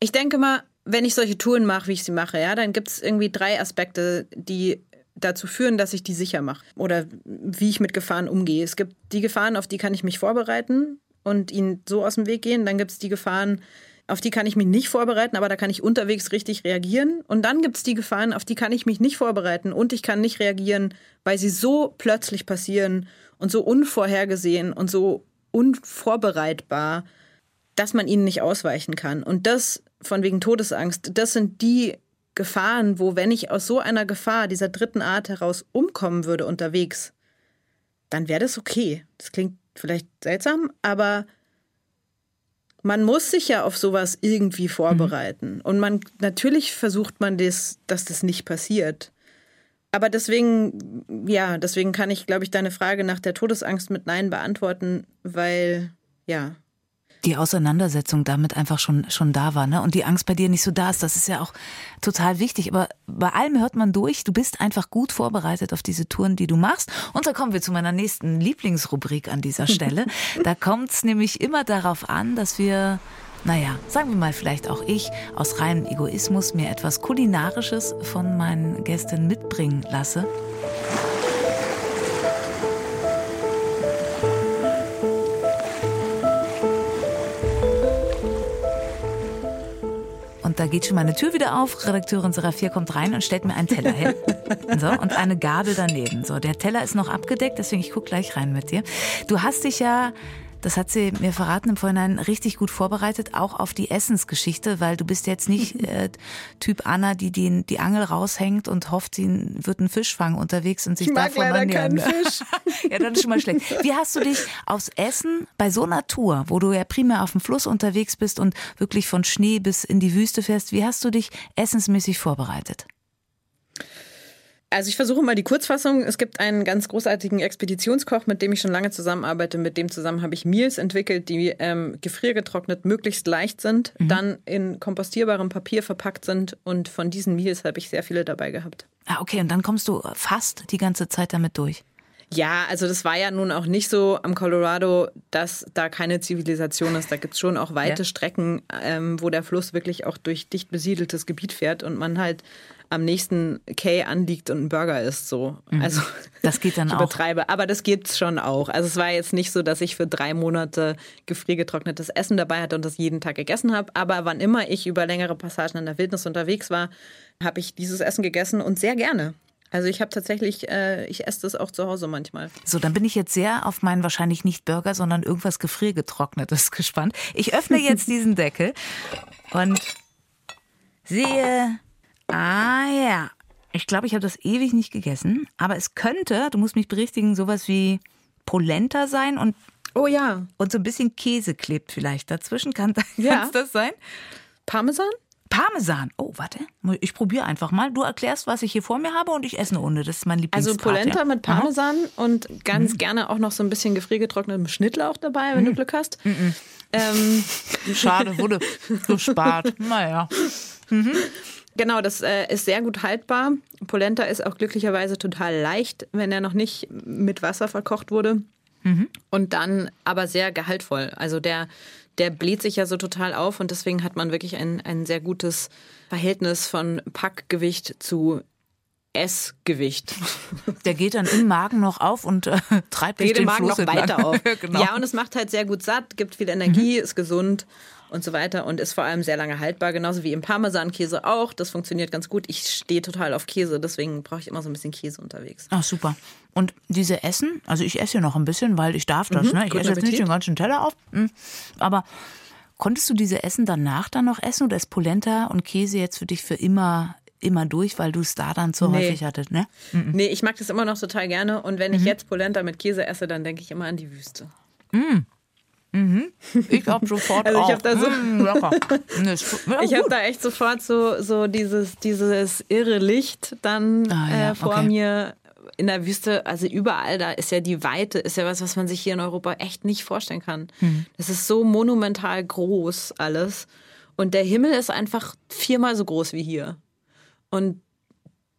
E: ich denke mal, wenn ich solche Touren mache, wie ich sie mache, ja, dann gibt es irgendwie drei Aspekte, die dazu führen, dass ich die sicher mache oder wie ich mit Gefahren umgehe. Es gibt die Gefahren, auf die kann ich mich vorbereiten und ihnen so aus dem Weg gehen. Dann gibt es die Gefahren, auf die kann ich mich nicht vorbereiten, aber da kann ich unterwegs richtig reagieren. Und dann gibt es die Gefahren, auf die kann ich mich nicht vorbereiten und ich kann nicht reagieren, weil sie so plötzlich passieren und so unvorhergesehen und so unvorbereitbar, dass man ihnen nicht ausweichen kann. Und das von wegen Todesangst, das sind die Gefahren, wo wenn ich aus so einer Gefahr dieser dritten Art heraus umkommen würde unterwegs, dann wäre das okay. Das klingt vielleicht seltsam, aber man muss sich ja auf sowas irgendwie vorbereiten. Mhm. Und man natürlich versucht man das, dass das nicht passiert. Aber deswegen, ja, deswegen kann ich, glaube ich, deine Frage nach der Todesangst mit Nein beantworten, weil, ja.
A: Die Auseinandersetzung damit einfach schon, schon da war, ne? Und die Angst bei dir nicht so da ist, das ist ja auch total wichtig. Aber bei allem hört man durch, du bist einfach gut vorbereitet auf diese Touren, die du machst. Und da kommen wir zu meiner nächsten Lieblingsrubrik an dieser Stelle. da kommt es nämlich immer darauf an, dass wir naja, sagen wir mal vielleicht auch ich, aus reinem Egoismus mir etwas Kulinarisches von meinen Gästen mitbringen lasse. Und da geht schon meine Tür wieder auf. Redakteurin Seraphia kommt rein und stellt mir einen Teller hin. So, und eine Gabel daneben. So, der Teller ist noch abgedeckt, deswegen ich gucke gleich rein mit dir. Du hast dich ja das hat sie mir verraten im Vorhinein richtig gut vorbereitet, auch auf die Essensgeschichte, weil du bist jetzt nicht äh, Typ Anna, die den, die Angel raushängt und hofft, sie wird einen Fisch fangen unterwegs und sich
E: ich
A: davon
E: mag ernähren. Fisch.
A: ja, das ist schon mal schlecht. Wie hast du dich aufs Essen bei so einer Tour, wo du ja primär auf dem Fluss unterwegs bist und wirklich von Schnee bis in die Wüste fährst, wie hast du dich essensmäßig vorbereitet?
E: Also ich versuche mal die Kurzfassung. Es gibt einen ganz großartigen Expeditionskoch, mit dem ich schon lange zusammenarbeite. Mit dem zusammen habe ich Meals entwickelt, die ähm, gefriergetrocknet möglichst leicht sind, mhm. dann in kompostierbarem Papier verpackt sind. Und von diesen Meals habe ich sehr viele dabei gehabt.
A: Ah, okay. Und dann kommst du fast die ganze Zeit damit durch.
E: Ja, also das war ja nun auch nicht so am Colorado, dass da keine Zivilisation ist. Da gibt es schon auch weite ja. Strecken, ähm, wo der Fluss wirklich auch durch dicht besiedeltes Gebiet fährt und man halt am nächsten K anliegt und ein Burger isst. So.
A: Mhm. Also das geht dann
E: ich
A: auch.
E: Übertreibe, aber das geht's schon auch. Also es war jetzt nicht so, dass ich für drei Monate gefriergetrocknetes Essen dabei hatte und das jeden Tag gegessen habe. Aber wann immer ich über längere Passagen in der Wildnis unterwegs war, habe ich dieses Essen gegessen und sehr gerne. Also ich habe tatsächlich, äh, ich esse das auch zu Hause manchmal.
A: So, dann bin ich jetzt sehr auf meinen wahrscheinlich nicht Burger, sondern irgendwas gefriergetrocknetes gespannt. Ich öffne jetzt diesen Deckel und sehe Ah ja. Ich glaube, ich habe das ewig nicht gegessen. Aber es könnte, du musst mich berichtigen, sowas wie Polenta sein und
E: Oh ja.
A: Und so ein bisschen Käse klebt vielleicht dazwischen. Kann ja. das sein?
E: Parmesan?
A: Parmesan. Oh, warte. Ich probiere einfach mal. Du erklärst, was ich hier vor mir habe und ich esse eine Runde. Das ist mein Lieblings.
E: Also Polenta ja. mit Parmesan Aha. und ganz mhm. gerne auch noch so ein bisschen gefriergetrocknetem Schnittlauch dabei, wenn mhm. du Glück hast. Mhm.
A: Ähm. Schade, wurde gespart. naja.
E: Mhm. Genau, das äh, ist sehr gut haltbar. Polenta ist auch glücklicherweise total leicht, wenn er noch nicht mit Wasser verkocht wurde. Mhm. Und dann aber sehr gehaltvoll. Also der, der bläht sich ja so total auf und deswegen hat man wirklich ein, ein sehr gutes Verhältnis von Packgewicht zu Essgewicht.
A: Der geht dann im Magen noch auf und äh, treibt
E: geht im
A: den
E: Magen
A: Fluss
E: noch
A: entlang.
E: weiter auf.
A: genau.
E: Ja, und es macht halt sehr gut satt, gibt viel Energie, ist gesund und so weiter und ist vor allem sehr lange haltbar, genauso wie im Parmesankäse auch. Das funktioniert ganz gut. Ich stehe total auf Käse, deswegen brauche ich immer so ein bisschen Käse unterwegs.
A: Ach, super. Und diese Essen, also ich esse hier noch ein bisschen, weil ich darf das, ne? Ich esse jetzt nicht den ganzen Teller auf. mm. Aber konntest du diese Essen danach dann noch essen oder ist Polenta und Käse jetzt für dich für immer, immer durch, weil du es da dann so
E: Nee.
A: häufig hattest, ne?
E: Nee, ich mag das immer noch total gerne und wenn ich jetzt Polenta mit Käse esse, dann denke ich immer an die Wüste.
A: Ich hab sofort
E: Also ich
A: auch.
E: hab da so-
A: Mm. Nee,
E: Ich habe da echt sofort so, so dieses, dieses irre Licht dann
A: Ah, ja,
E: äh, vor
A: okay.
E: mir in der Wüste. Also überall, da ist ja die Weite, ist ja was, was man sich hier in Europa echt nicht vorstellen kann.
A: Hm.
E: Das ist so monumental groß alles. Und der Himmel ist einfach viermal so groß wie hier. Und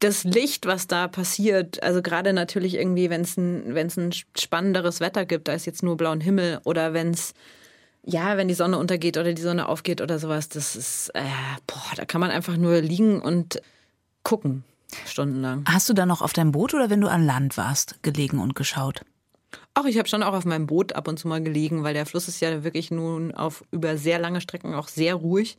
E: das Licht, was da passiert, also gerade natürlich irgendwie, wenn es ein, wenn's ein spannenderes Wetter gibt, da ist jetzt nur blauen Himmel oder wenn es, ja, wenn die Sonne untergeht oder die Sonne aufgeht oder sowas, das ist, äh, boah, da kann man einfach nur liegen und gucken, stundenlang.
A: Hast du dann noch auf deinem Boot oder wenn du an Land warst, gelegen und geschaut?
E: Auch ich habe schon auch auf meinem Boot ab und zu mal gelegen, weil der Fluss ist ja wirklich nun auf über sehr lange Strecken auch sehr ruhig.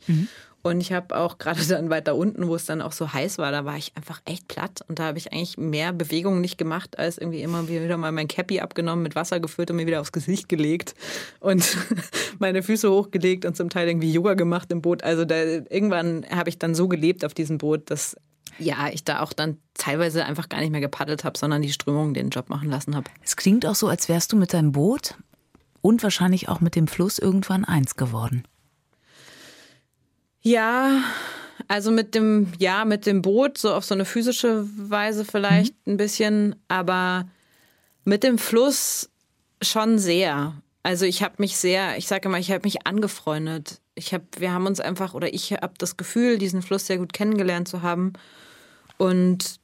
E: Und ich habe auch gerade dann weiter unten, wo es dann auch so heiß war, da war ich einfach echt platt. Und da habe ich eigentlich mehr Bewegungen nicht gemacht, als irgendwie immer wieder mal mein Cappy abgenommen, mit Wasser gefüllt und mir wieder aufs Gesicht gelegt. Und meine Füße hochgelegt und zum Teil irgendwie Yoga gemacht im Boot. Also da, irgendwann habe ich dann so gelebt auf diesem Boot, dass ja, ich da auch dann teilweise einfach gar nicht mehr gepaddelt habe, sondern die Strömung den Job machen lassen habe.
A: Es klingt auch so, als wärst du mit deinem Boot und wahrscheinlich auch mit dem Fluss irgendwann eins geworden.
E: Ja, also mit dem, ja, mit dem Boot, so auf so eine physische Weise vielleicht ein bisschen, aber mit dem Fluss schon sehr. Also ich habe mich sehr, ich sage immer, ich habe mich angefreundet. Ich habe, wir haben uns einfach, oder ich habe das Gefühl, diesen Fluss sehr gut kennengelernt zu haben. Und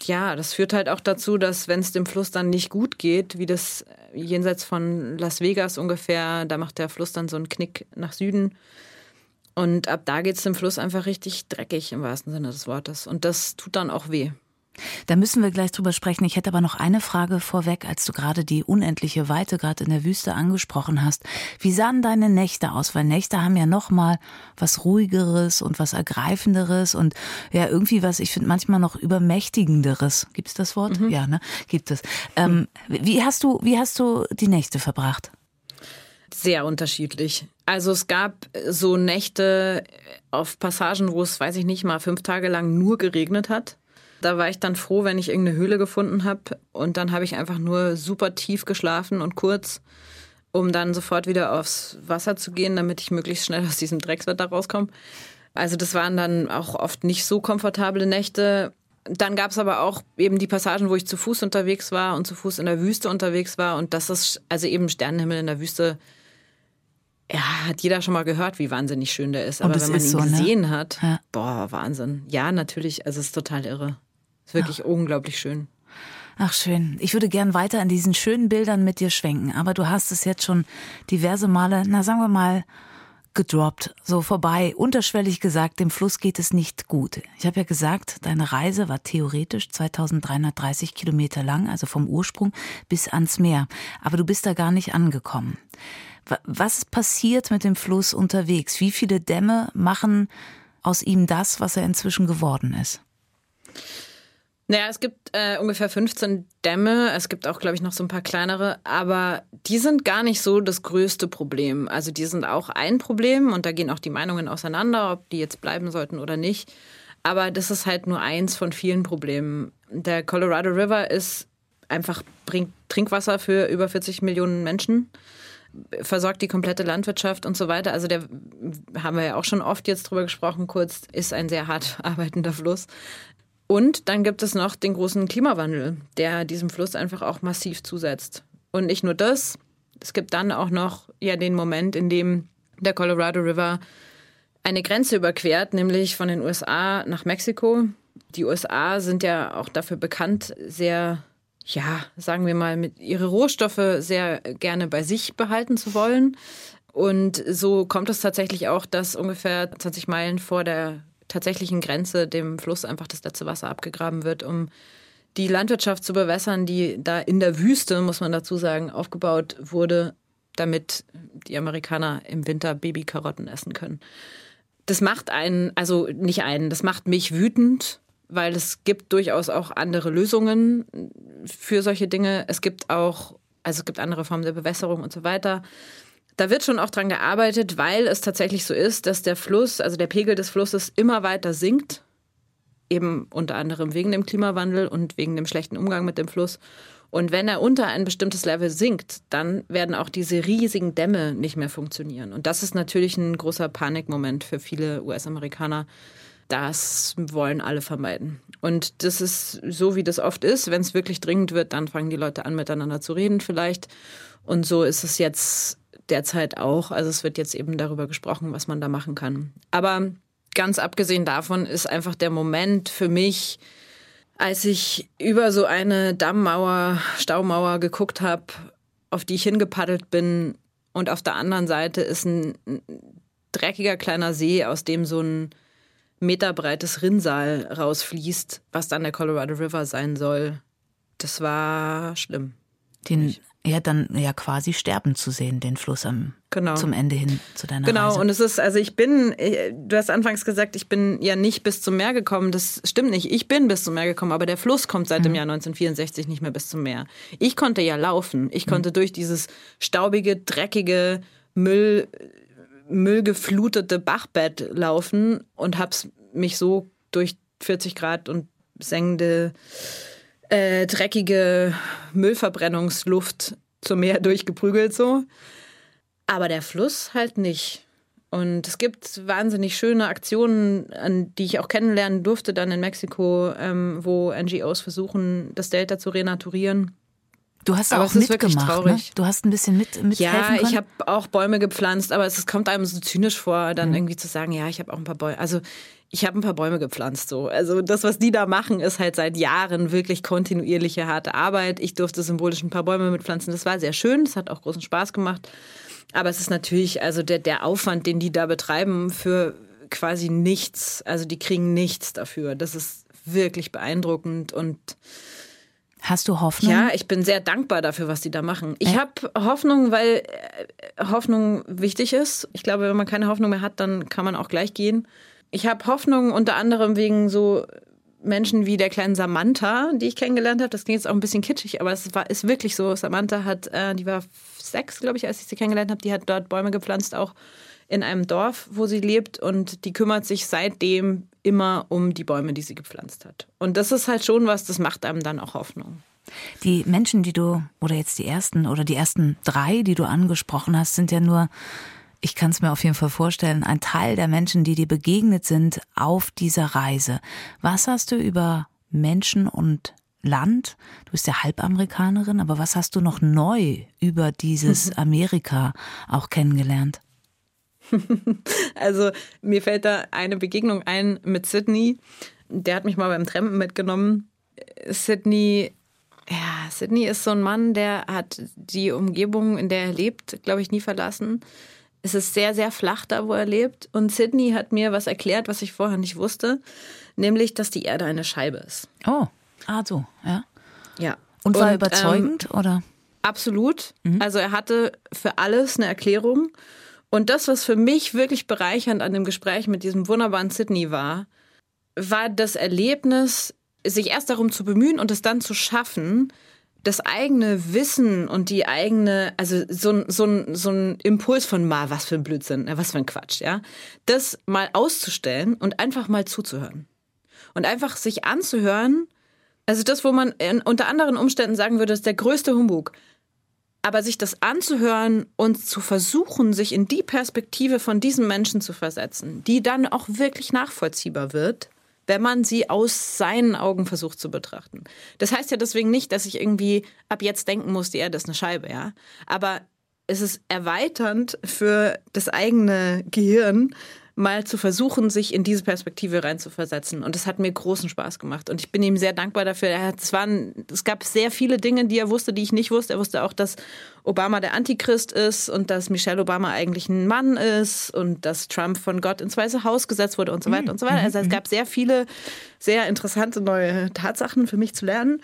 E: ja, das führt halt auch dazu, dass wenn es dem Fluss dann nicht gut geht, wie das jenseits von Las Vegas ungefähr, da macht der Fluss dann so einen Knick nach Süden. Und ab da geht es dem Fluss einfach richtig dreckig im wahrsten Sinne des Wortes. Und das tut dann auch weh.
A: Da müssen wir gleich drüber sprechen. Ich hätte aber noch eine Frage vorweg, als du gerade die unendliche Weite gerade in der Wüste angesprochen hast. Wie sahen deine Nächte aus? Weil Nächte haben ja noch mal was ruhigeres und was ergreifenderes und ja irgendwie was, ich finde manchmal noch übermächtigenderes. Gibt's das Wort? Ja, ne? Gibt es. Ähm, wie hast du wie hast du die Nächte verbracht?
E: Sehr unterschiedlich. Also es gab so Nächte auf Passagen, wo es, weiß ich nicht mal, fünf Tage lang nur geregnet hat. Da war ich dann froh, wenn ich irgendeine Höhle gefunden habe. Und dann habe ich einfach nur super tief geschlafen und kurz, um dann sofort wieder aufs Wasser zu gehen, damit ich möglichst schnell aus diesem Dreckswetter rauskomme. Also das waren dann auch oft nicht so komfortable Nächte. Dann gab es aber auch eben die Passagen, wo ich zu Fuß unterwegs war und zu Fuß in der Wüste unterwegs war. Und das ist also eben Sternenhimmel in der Wüste. Ja, hat jeder schon mal gehört, wie wahnsinnig schön der ist. Aber wenn man ihn
A: so, ne?
E: gesehen hat,
A: Ja.
E: boah, Wahnsinn. Ja, natürlich, also es ist total irre. Es ist wirklich unglaublich schön.
A: Ach schön. Ich würde gern weiter an diesen schönen Bildern mit dir schwenken, aber du hast es jetzt schon diverse Male, na sagen wir mal, gedroppt, so vorbei, unterschwellig gesagt, dem Fluss geht es nicht gut. Ich habe ja gesagt, deine Reise war theoretisch 2330 Kilometer lang, also vom Ursprung bis ans Meer. Aber du bist da gar nicht angekommen. Wa- Was passiert mit dem Fluss unterwegs? Wie viele Dämme machen aus ihm das, was er inzwischen geworden ist?
E: Naja, es gibt äh, ungefähr 15 Dämme. Es gibt auch, glaube ich, noch so ein paar kleinere. Aber die sind gar nicht so das größte Problem. Also die sind auch ein Problem und da gehen auch die Meinungen auseinander, ob die jetzt bleiben sollten oder nicht. Aber das ist halt nur eins von vielen Problemen. Der Colorado River ist einfach, bringt Trinkwasser für über 40 Millionen Menschen versorgt die komplette Landwirtschaft und so weiter. Also der haben wir ja auch schon oft jetzt drüber gesprochen, kurz, ist ein sehr hart arbeitender Fluss. Und dann gibt es noch den großen Klimawandel, der diesem Fluss einfach auch massiv zusetzt. Und nicht nur das, es gibt dann auch noch ja den Moment, in dem der Colorado River eine Grenze überquert, nämlich von den USA nach Mexiko. Die USA sind ja auch dafür bekannt, sehr, ja, sagen wir mal, mit ihre Rohstoffe sehr gerne bei sich behalten zu wollen. Und so kommt es tatsächlich auch, dass ungefähr 20 Meilen vor der tatsächlichen Grenze, dem Fluss, einfach das letzte Wasser abgegraben wird, um die Landwirtschaft zu bewässern, die da in der Wüste, muss man dazu sagen, aufgebaut wurde, damit die Amerikaner im Winter Babykarotten essen können. Das macht einen, also nicht einen, das macht mich wütend, weil es gibt durchaus auch andere Lösungen für solche Dinge. Es gibt auch, also es gibt andere Formen der Bewässerung und so weiter. Da wird schon auch dran gearbeitet, weil es tatsächlich so ist, dass der Fluss, also der Pegel des Flusses immer weiter sinkt. Eben unter anderem wegen dem Klimawandel und wegen dem schlechten Umgang mit dem Fluss. Und wenn er unter ein bestimmtes Level sinkt, dann werden auch diese riesigen Dämme nicht mehr funktionieren. Und das ist natürlich ein großer Panikmoment für viele US-Amerikaner. Das wollen alle vermeiden. Und das ist so, wie das oft ist. Wenn es wirklich dringend wird, dann fangen die Leute an, miteinander zu reden vielleicht. Und so ist es jetzt derzeit auch. Also es wird jetzt eben darüber gesprochen, was man da machen kann. Aber ganz abgesehen davon ist einfach der Moment für mich, als ich über so eine Dammmauer, Staumauer geguckt habe, auf die ich hingepaddelt bin und auf der anderen Seite ist ein dreckiger kleiner See, aus dem so ein meterbreites Rinnsal rausfließt, was dann der Colorado River sein soll. Das war schlimm.
A: Den ja dann ja quasi sterben zu sehen, den Fluss am genau. zum Ende hin zu deiner
E: genau.
A: Reise.
E: Genau, und es ist, also ich bin, äh, du hast anfangs gesagt, ich bin ja nicht bis zum Meer gekommen. Das stimmt nicht. Ich bin bis zum Meer gekommen, aber der Fluss kommt seit mhm. dem Jahr 1964 nicht mehr bis zum Meer. Ich konnte ja laufen. Ich konnte mhm. durch dieses staubige, dreckige, Müll, müllgeflutete Bachbett laufen und hab's mich so durch 40 Grad und sengende äh, dreckige Müllverbrennungsluft zum Meer durchgeprügelt so. Aber der Fluss halt nicht. Und es gibt wahnsinnig schöne Aktionen, an die ich auch kennenlernen durfte dann in Mexiko, ähm, wo NGOs versuchen, das Delta zu renaturieren.
A: Du hast aber auch mitgemacht, ne? Du hast ein bisschen mit mithelfen
E: Ja,
A: können?
E: ich habe auch Bäume gepflanzt, aber es kommt einem so zynisch vor, dann mhm. irgendwie zu sagen, ja, ich habe auch ein paar Bäume. Also ich habe ein paar Bäume gepflanzt. So. Also das, was die da machen, ist halt seit Jahren wirklich kontinuierliche harte Arbeit. Ich durfte symbolisch ein paar Bäume mitpflanzen. Das war sehr schön, das hat auch großen Spaß gemacht. Aber es ist natürlich, also der, der Aufwand, den die da betreiben, für quasi nichts. Also die kriegen nichts dafür. Das ist wirklich beeindruckend und
A: Hast du Hoffnung?
E: Ja, ich bin sehr dankbar dafür, was die da machen. Ich äh? habe Hoffnung, weil äh, Hoffnung wichtig ist. Ich glaube, wenn man keine Hoffnung mehr hat, dann kann man auch gleich gehen. Ich habe Hoffnung unter anderem wegen so Menschen wie der kleinen Samantha, die ich kennengelernt habe. Das klingt jetzt auch ein bisschen kitschig, aber es war, ist wirklich so. Samantha hat, äh, die war sechs, glaube ich, als ich sie kennengelernt habe. Die hat dort Bäume gepflanzt, auch in einem Dorf, wo sie lebt. Und die kümmert sich seitdem immer um die Bäume, die sie gepflanzt hat. Und das ist halt schon was, das macht einem dann auch Hoffnung.
A: Die Menschen, die du, oder jetzt die ersten, oder die ersten drei, die du angesprochen hast, sind ja nur ich kann es mir auf jeden Fall vorstellen, ein Teil der Menschen, die dir begegnet sind auf dieser Reise. Was hast du über Menschen und Land, du bist ja Halbamerikanerin, aber was hast du noch neu über dieses Amerika auch kennengelernt?
E: Also mir fällt da eine Begegnung ein mit Sydney. Der hat mich mal beim Trampen mitgenommen. Sydney, ja, Sydney ist so ein Mann, der hat die Umgebung, in der er lebt, glaube ich, nie verlassen. Es ist sehr, sehr flach da, wo er lebt. Und Sydney hat mir was erklärt, was ich vorher nicht wusste, nämlich, dass die Erde eine Scheibe ist.
A: Oh, ah so, ja.
E: Ja.
A: Und war Und, überzeugend, ähm, oder?
E: Absolut. Mhm. Also er hatte für alles eine Erklärung. Und das, was für mich wirklich bereichernd an dem Gespräch mit diesem wunderbaren Sydney war, war das Erlebnis, sich erst darum zu bemühen und es dann zu schaffen, das eigene Wissen und die eigene, also so, so, so ein Impuls von mal, was für ein Blödsinn, was für ein Quatsch, ja, das mal auszustellen und einfach mal zuzuhören. Und einfach sich anzuhören, also das, wo man unter anderen Umständen sagen würde, ist der größte Humbug. Aber sich das anzuhören und zu versuchen, sich in die Perspektive von diesen Menschen zu versetzen, die dann auch wirklich nachvollziehbar wird, wenn man sie aus seinen Augen versucht zu betrachten. Das heißt ja deswegen nicht, dass ich irgendwie ab jetzt denken muss, die Erde ist eine Scheibe, ja. Aber es ist erweiternd für das eigene Gehirn, mal zu versuchen, sich in diese Perspektive reinzuversetzen. Und das hat mir großen Spaß gemacht. Und ich bin ihm sehr dankbar dafür. Es, waren, es gab sehr viele Dinge, die er wusste, die ich nicht wusste. Er wusste auch, dass Obama der Antichrist ist und dass Michelle Obama eigentlich ein Mann ist und dass Trump von Gott ins Weiße Haus gesetzt wurde und so weiter und so weiter. Also es gab sehr viele sehr interessante neue Tatsachen für mich zu lernen.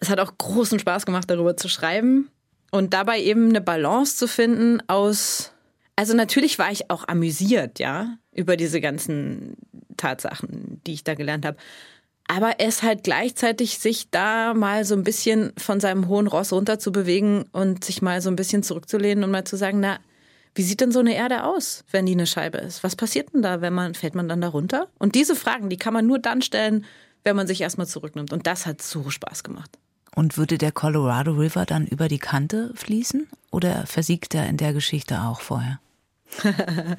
E: Es hat auch großen Spaß gemacht, darüber zu schreiben und dabei eben eine Balance zu finden aus also natürlich war ich auch amüsiert, ja, über diese ganzen Tatsachen, die ich da gelernt habe. Aber es halt gleichzeitig sich da mal so ein bisschen von seinem hohen Ross runter zu bewegen und sich mal so ein bisschen zurückzulehnen und mal zu sagen, na, wie sieht denn so eine Erde aus, wenn die eine Scheibe ist? Was passiert denn da, wenn man, fällt man dann da runter? Und diese Fragen, die kann man nur dann stellen, wenn man sich erstmal zurücknimmt. Und das hat so Spaß gemacht.
A: Und würde der Colorado River dann über die Kante fließen? Oder versiegt er in der Geschichte auch vorher?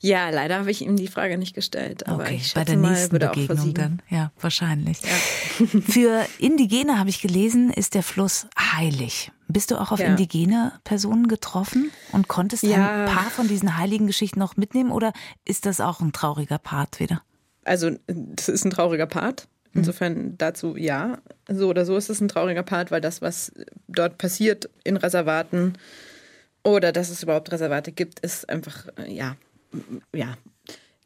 E: ja, leider habe ich ihm die Frage nicht gestellt. Aber
A: okay,
E: ich
A: bei der
E: mal,
A: nächsten Begegnung dann. Ja, wahrscheinlich. Ja. Für Indigene habe ich gelesen, ist der Fluss heilig. Bist du auch auf ja. indigene Personen getroffen und konntest ja. ein paar von diesen heiligen Geschichten noch mitnehmen oder ist das auch ein trauriger Part wieder?
E: Also, das ist ein trauriger Part. Mhm. Insofern dazu ja. So oder so ist es ein trauriger Part, weil das, was dort passiert in Reservaten, oder dass es überhaupt Reservate gibt, ist einfach, äh, ja, ja,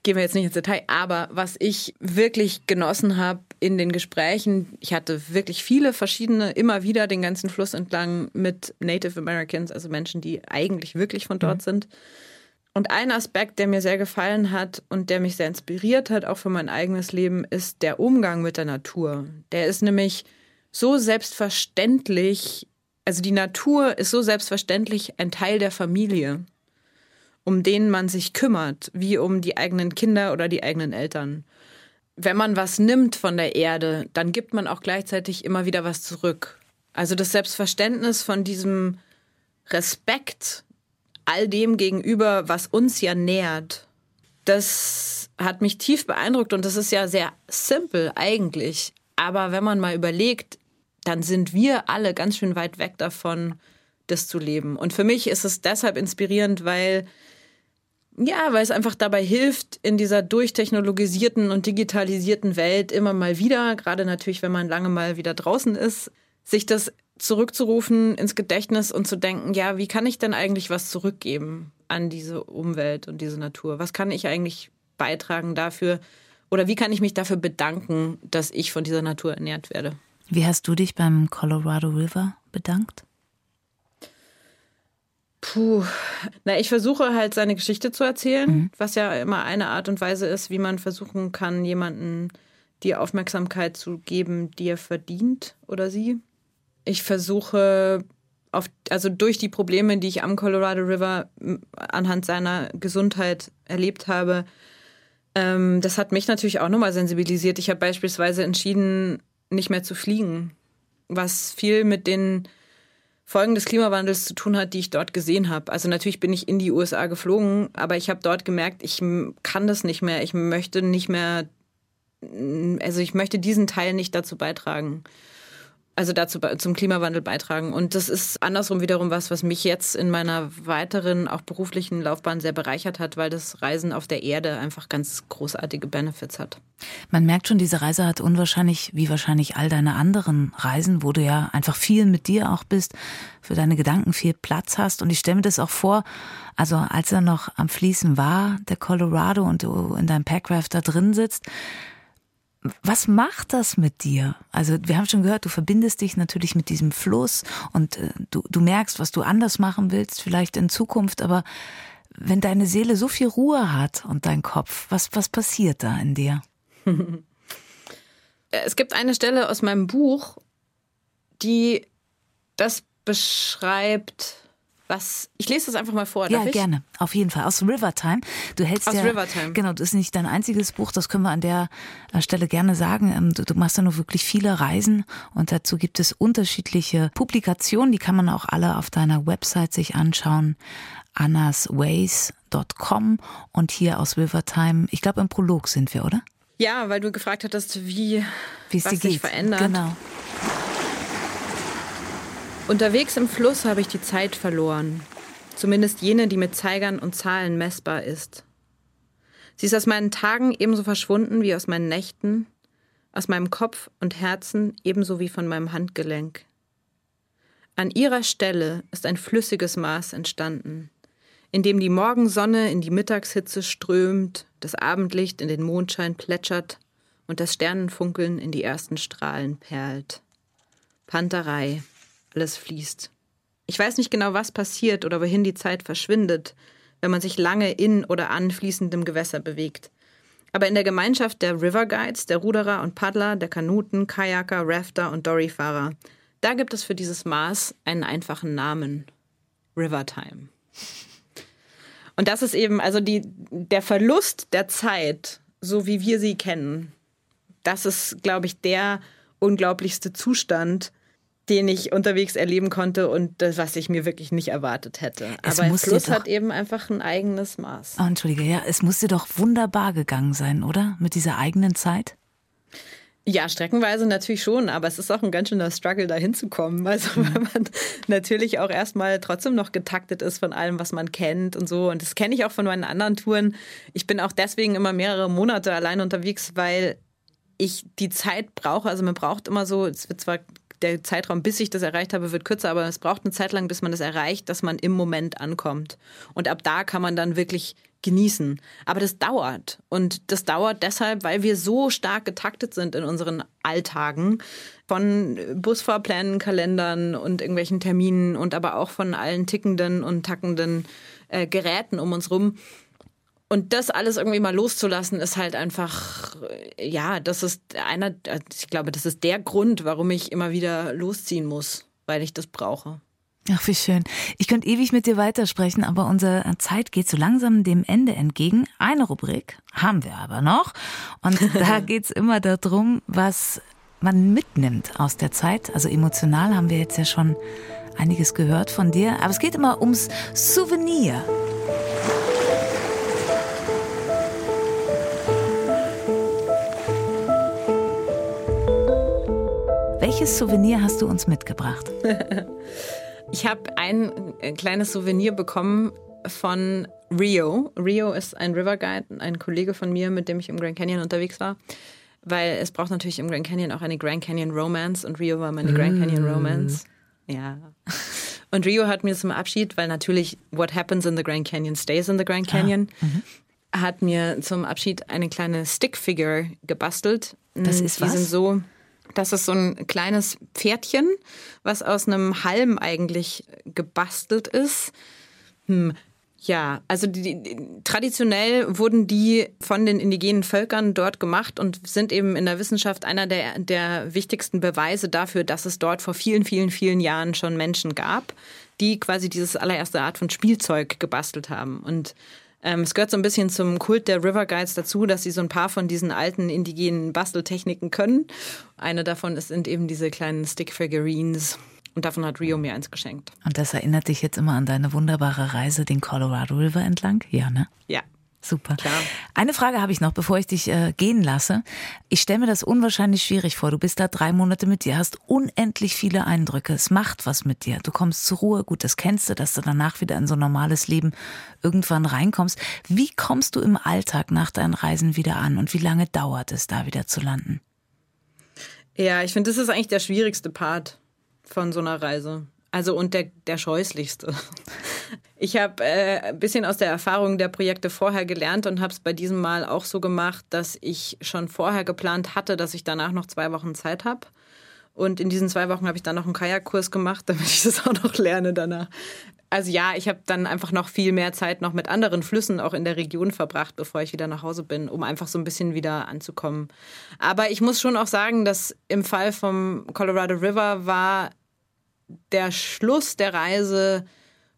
E: gehen wir jetzt nicht ins Detail, aber was ich wirklich genossen habe in den Gesprächen, ich hatte wirklich viele verschiedene, immer wieder den ganzen Fluss entlang mit Native Americans, also Menschen, die eigentlich wirklich von dort mhm. sind. Und ein Aspekt, der mir sehr gefallen hat und der mich sehr inspiriert hat, auch für mein eigenes Leben, ist der Umgang mit der Natur. Der ist nämlich so selbstverständlich also die Natur ist so selbstverständlich ein Teil der Familie, um den man sich kümmert, wie um die eigenen Kinder oder die eigenen Eltern. Wenn man was nimmt von der Erde, dann gibt man auch gleichzeitig immer wieder was zurück. Also das Selbstverständnis von diesem Respekt all dem gegenüber, was uns ja nährt, das hat mich tief beeindruckt und das ist ja sehr simpel eigentlich. Aber wenn man mal überlegt, dann sind wir alle ganz schön weit weg davon, das zu leben. Und für mich ist es deshalb inspirierend, weil ja, weil es einfach dabei hilft, in dieser durchtechnologisierten und digitalisierten Welt immer mal wieder, gerade natürlich, wenn man lange mal wieder draußen ist, sich das zurückzurufen ins Gedächtnis und zu denken, ja, wie kann ich denn eigentlich was zurückgeben an diese Umwelt und diese Natur? Was kann ich eigentlich beitragen dafür? Oder wie kann ich mich dafür bedanken, dass ich von dieser Natur ernährt werde?
A: Wie hast du dich beim Colorado River bedankt?
E: Puh, na, ich versuche halt seine Geschichte zu erzählen, mhm. was ja immer eine Art und Weise ist, wie man versuchen kann, jemanden die Aufmerksamkeit zu geben, die er verdient oder sie. Ich versuche auf, also durch die Probleme, die ich am Colorado River anhand seiner Gesundheit erlebt habe, ähm, das hat mich natürlich auch nochmal sensibilisiert. Ich habe beispielsweise entschieden, nicht mehr zu fliegen, was viel mit den Folgen des Klimawandels zu tun hat, die ich dort gesehen habe. Also natürlich bin ich in die USA geflogen, aber ich habe dort gemerkt, ich kann das nicht mehr. Ich möchte nicht mehr, also ich möchte diesen Teil nicht dazu beitragen also dazu zum Klimawandel beitragen. Und das ist andersrum wiederum was, was mich jetzt in meiner weiteren, auch beruflichen Laufbahn sehr bereichert hat, weil das Reisen auf der Erde einfach ganz großartige Benefits hat.
A: Man merkt schon, diese Reise hat unwahrscheinlich, wie wahrscheinlich all deine anderen Reisen, wo du ja einfach viel mit dir auch bist, für deine Gedanken viel Platz hast. Und ich stelle mir das auch vor, also als er noch am Fließen war, der Colorado, und du in deinem Packraft da drin sitzt, was macht das mit dir? Also wir haben schon gehört, du verbindest dich natürlich mit diesem Fluss und äh, du, du merkst, was du anders machen willst, vielleicht in Zukunft, aber wenn deine Seele so viel Ruhe hat und dein Kopf, was, was passiert da in dir?
E: Es gibt eine Stelle aus meinem Buch, die das beschreibt, was. Ich lese das einfach mal vor.
A: Ja,
E: ich?
A: gerne. Auf jeden Fall. Aus Rivertime. Du hältst
E: Aus
A: ja,
E: Rivertime.
A: Genau, das ist nicht dein einziges Buch, das können wir an der äh, Stelle gerne sagen. Ähm, du, du machst ja nur wirklich viele Reisen und dazu gibt es unterschiedliche Publikationen, die kann man auch alle auf deiner Website sich anschauen. annasways.com und hier aus Rivertime. Ich glaube, im Prolog sind wir, oder?
E: Ja, weil du gefragt hattest, wie, wie es was sich verändert.
A: Genau.
E: Unterwegs im Fluss habe ich die Zeit verloren, zumindest jene, die mit Zeigern und Zahlen messbar ist. Sie ist aus meinen Tagen ebenso verschwunden wie aus meinen Nächten, aus meinem Kopf und Herzen ebenso wie von meinem Handgelenk. An ihrer Stelle ist ein flüssiges Maß entstanden, in dem die Morgensonne in die Mittagshitze strömt, das Abendlicht in den Mondschein plätschert und das Sternenfunkeln in die ersten Strahlen perlt. Panterei, alles fließt. Ich weiß nicht genau, was passiert oder wohin die Zeit verschwindet, wenn man sich lange in oder an fließendem Gewässer bewegt. Aber in der Gemeinschaft der River Guides, der Ruderer und Paddler, der Kanuten, Kajaker, Rafter und Doryfahrer, da gibt es für dieses Maß einen einfachen Namen. Rivertime. Und das ist eben, also die, der Verlust der Zeit, so wie wir sie kennen, das ist, glaube ich, der unglaublichste Zustand, den ich unterwegs erleben konnte und das, was ich mir wirklich nicht erwartet hätte. Es Aber Fluss hat eben einfach ein eigenes Maß.
A: Oh, Entschuldige, ja, es musste doch wunderbar gegangen sein, oder? Mit dieser eigenen Zeit?
E: Ja, streckenweise natürlich schon, aber es ist auch ein ganz schöner Struggle, da hinzukommen. Also, mhm. wenn man natürlich auch erstmal trotzdem noch getaktet ist von allem, was man kennt und so. Und das kenne ich auch von meinen anderen Touren. Ich bin auch deswegen immer mehrere Monate allein unterwegs, weil ich die Zeit brauche. Also, man braucht immer so, es wird zwar der Zeitraum, bis ich das erreicht habe, wird kürzer, aber es braucht eine Zeit lang, bis man das erreicht, dass man im Moment ankommt. Und ab da kann man dann wirklich genießen. Aber das dauert. Und das dauert deshalb, weil wir so stark getaktet sind in unseren Alltagen. Von Busfahrplänen, Kalendern und irgendwelchen Terminen und aber auch von allen tickenden und tackenden äh, Geräten um uns rum und das alles irgendwie mal loszulassen, ist halt einfach, ja, das ist einer, ich glaube, das ist der Grund, warum ich immer wieder losziehen muss, weil ich das brauche.
A: Ach, wie schön. Ich könnte ewig mit dir weitersprechen, aber unsere Zeit geht so langsam dem Ende entgegen. Eine Rubrik haben wir aber noch. Und da geht's immer darum, was man mitnimmt aus der Zeit. Also emotional haben wir jetzt ja schon einiges gehört von dir. Aber es geht immer ums Souvenir. Welches Souvenir hast du uns mitgebracht?
E: ich habe ein kleines Souvenir bekommen von Rio. Rio ist ein River Guide, ein Kollege von mir, mit dem ich im Grand Canyon unterwegs war. Weil es braucht natürlich im Grand Canyon auch eine Grand Canyon Romance und Rio war meine Grand Canyon mm. Romance. Ja. Und Rio hat mir zum Abschied, weil natürlich what happens in the Grand Canyon stays in the Grand Canyon, ah, hat mir zum Abschied eine kleine Stickfigure gebastelt.
A: Das ist
E: Die was? sind so das ist so ein kleines Pferdchen, was aus einem Halm eigentlich gebastelt ist. Hm. Ja, also die, die, traditionell wurden die von den indigenen Völkern dort gemacht und sind eben in der Wissenschaft einer der, der wichtigsten Beweise dafür, dass es dort vor vielen, vielen, vielen Jahren schon Menschen gab, die quasi dieses allererste Art von Spielzeug gebastelt haben. Und ähm, es gehört so ein bisschen zum Kult der River Guides dazu, dass sie so ein paar von diesen alten indigenen Basteltechniken können. Eine davon sind eben diese kleinen Stick-Figurines. Und davon hat Rio mir eins geschenkt.
A: Und das erinnert dich jetzt immer an deine wunderbare Reise den Colorado River entlang? Ja, ne?
E: Ja,
A: Super. Klar. Eine Frage habe ich noch, bevor ich dich äh, gehen lasse. Ich stelle mir das unwahrscheinlich schwierig vor. Du bist da drei Monate mit dir, hast unendlich viele Eindrücke. Es macht was mit dir. Du kommst zur Ruhe. Gut, das kennst du, dass du danach wieder in so ein normales Leben irgendwann reinkommst. Wie kommst du im Alltag nach deinen Reisen wieder an und wie lange dauert es, da wieder zu landen?
E: Ja, ich finde, das ist eigentlich der schwierigste Part von so einer Reise. Also und der, der scheußlichste. Ich habe äh, ein bisschen aus der Erfahrung der Projekte vorher gelernt und habe es bei diesem Mal auch so gemacht, dass ich schon vorher geplant hatte, dass ich danach noch zwei Wochen Zeit habe. Und in diesen zwei Wochen habe ich dann noch einen Kajakkurs gemacht, damit ich das auch noch lerne danach. Also ja, ich habe dann einfach noch viel mehr Zeit noch mit anderen Flüssen auch in der Region verbracht, bevor ich wieder nach Hause bin, um einfach so ein bisschen wieder anzukommen. Aber ich muss schon auch sagen, dass im Fall vom Colorado River war der Schluss der Reise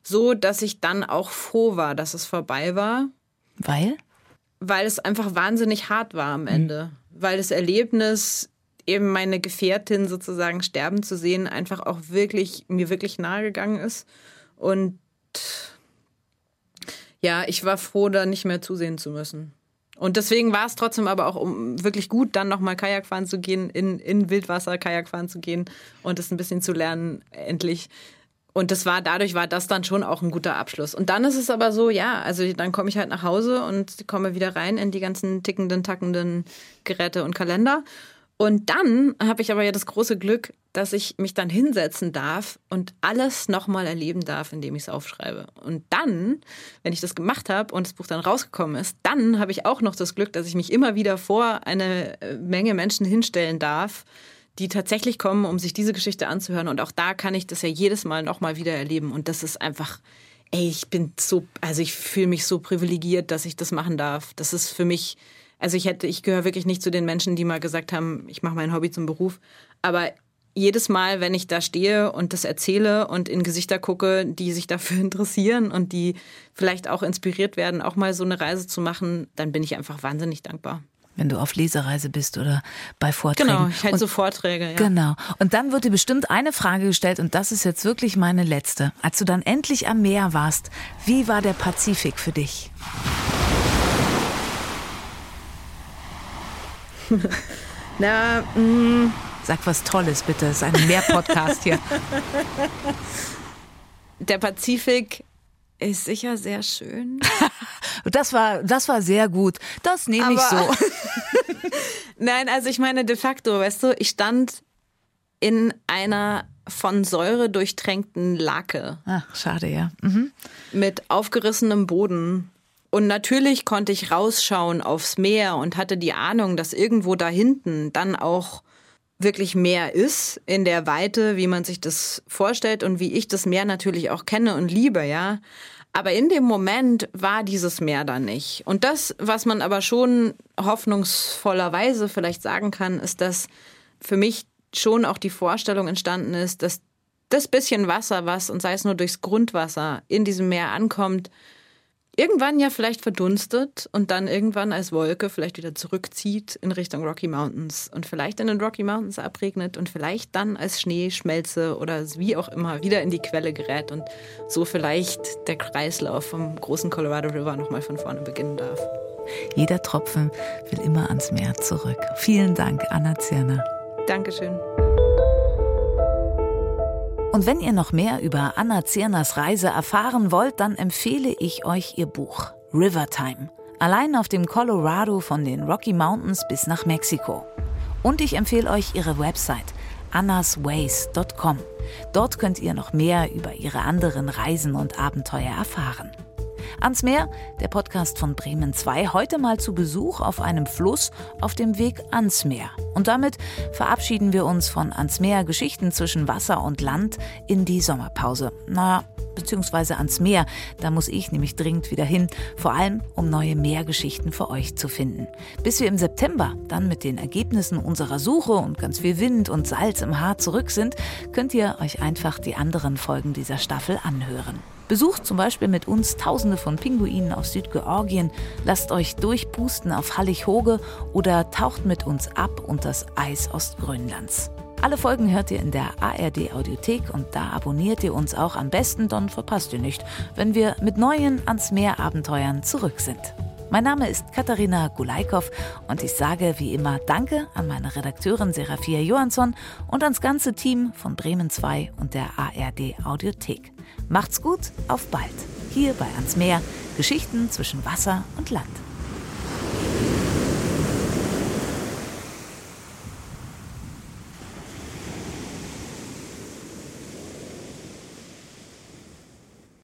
E: so, dass ich dann auch froh war, dass es vorbei war.
A: Weil?
E: Weil es einfach wahnsinnig hart war am Ende. Mhm. Weil das Erlebnis, eben meine Gefährtin sozusagen sterben zu sehen, einfach auch wirklich, mir wirklich nahe gegangen ist. Und ja, ich war froh, da nicht mehr zusehen zu müssen. Und deswegen war es trotzdem aber auch um wirklich gut, dann nochmal Kajak fahren zu gehen, in, in Wildwasser Kajak fahren zu gehen und es ein bisschen zu lernen, endlich. Und das war, dadurch war das dann schon auch ein guter Abschluss. Und dann ist es aber so, ja, also dann komme ich halt nach Hause und komme wieder rein in die ganzen tickenden, tackenden Geräte und Kalender. Und dann habe ich aber ja das große Glück, dass ich mich dann hinsetzen darf und alles nochmal erleben darf, indem ich es aufschreibe. Und dann, wenn ich das gemacht habe und das Buch dann rausgekommen ist, dann habe ich auch noch das Glück, dass ich mich immer wieder vor eine äh, Menge Menschen hinstellen darf, die tatsächlich kommen, um sich diese Geschichte anzuhören. Und auch da kann ich das ja jedes Mal nochmal wieder erleben. Und das ist einfach, ey, ich bin so, also ich fühle mich so privilegiert, dass ich das machen darf. Das ist für mich also ich hätte, ich gehöre wirklich nicht zu den Menschen, die mal gesagt haben, ich mache mein Hobby zum Beruf. Aber jedes Mal, wenn ich da stehe und das erzähle und in Gesichter gucke, die sich dafür interessieren und die vielleicht auch inspiriert werden, auch mal so eine Reise zu machen, dann bin ich einfach wahnsinnig dankbar
A: wenn du auf Lesereise bist oder bei Vorträgen.
E: Genau, ich halte so Vorträge, ja.
A: Genau. Und dann wird dir bestimmt eine Frage gestellt und das ist jetzt wirklich meine letzte. Als du dann endlich am Meer warst, wie war der Pazifik für dich?
E: Na, mh. Mm.
A: Sag was Tolles bitte. Es ist ein Mehr-Podcast hier.
E: Der Pazifik ist sicher sehr schön.
A: das war, das war sehr gut. Das nehme ich so.
E: Nein, also ich meine de facto, weißt du, ich stand in einer von Säure durchtränkten Lake.
A: Ach, schade, ja. Mhm.
E: Mit aufgerissenem Boden und natürlich konnte ich rausschauen aufs Meer und hatte die Ahnung, dass irgendwo da hinten dann auch wirklich Meer ist in der Weite, wie man sich das vorstellt und wie ich das Meer natürlich auch kenne und liebe, ja. Aber in dem Moment war dieses Meer da nicht. Und das, was man aber schon hoffnungsvollerweise vielleicht sagen kann, ist, dass für mich schon auch die Vorstellung entstanden ist, dass das bisschen Wasser, was, und sei es nur durchs Grundwasser, in diesem Meer ankommt, irgendwann ja vielleicht verdunstet und dann irgendwann als Wolke vielleicht wieder zurückzieht in Richtung Rocky Mountains und vielleicht in den Rocky Mountains abregnet und vielleicht dann als Schneeschmelze oder wie auch immer wieder in die Quelle gerät und so vielleicht der Kreislauf vom großen Colorado River nochmal von vorne beginnen darf.
A: Jeder Tropfen will immer ans Meer zurück. Vielen Dank, Anna Zirner.
E: Dankeschön.
A: Und wenn ihr noch mehr über Anna Zirners Reise erfahren wollt, dann empfehle ich euch ihr Buch Rivertime. Allein auf dem Colorado von den Rocky Mountains bis nach Mexiko. Und ich empfehle euch ihre Website annasways.com. Dort könnt ihr noch mehr über ihre anderen Reisen und Abenteuer erfahren. Ans Meer, der Podcast von Bremen 2, heute mal zu Besuch auf einem Fluss auf dem Weg ans Meer. Und damit verabschieden wir uns von ans Meer Geschichten zwischen Wasser und Land in die Sommerpause. Na, beziehungsweise ans Meer. Da muss ich nämlich dringend wieder hin, vor allem um neue Meergeschichten für euch zu finden. Bis wir im September dann mit den Ergebnissen unserer Suche und ganz viel Wind und Salz im Haar zurück sind, könnt ihr euch einfach die anderen Folgen dieser Staffel anhören. Besucht zum Beispiel mit uns Tausende von Pinguinen aus Südgeorgien, lasst euch durchpusten auf Hallig-Hoge oder taucht mit uns ab unter das Eis Ostgrönlands. Alle Folgen hört ihr in der ARD Audiothek und da abonniert ihr uns auch am besten, dann verpasst ihr nicht, wenn wir mit neuen ans Meer Abenteuern zurück sind. Mein Name ist Katharina Gulaikow und ich sage wie immer Danke an meine Redakteurin Serafia Johansson und ans ganze Team von Bremen 2 und der ARD Audiothek. Macht's gut, auf bald. Hier bei Ans Meer, Geschichten zwischen Wasser und Land.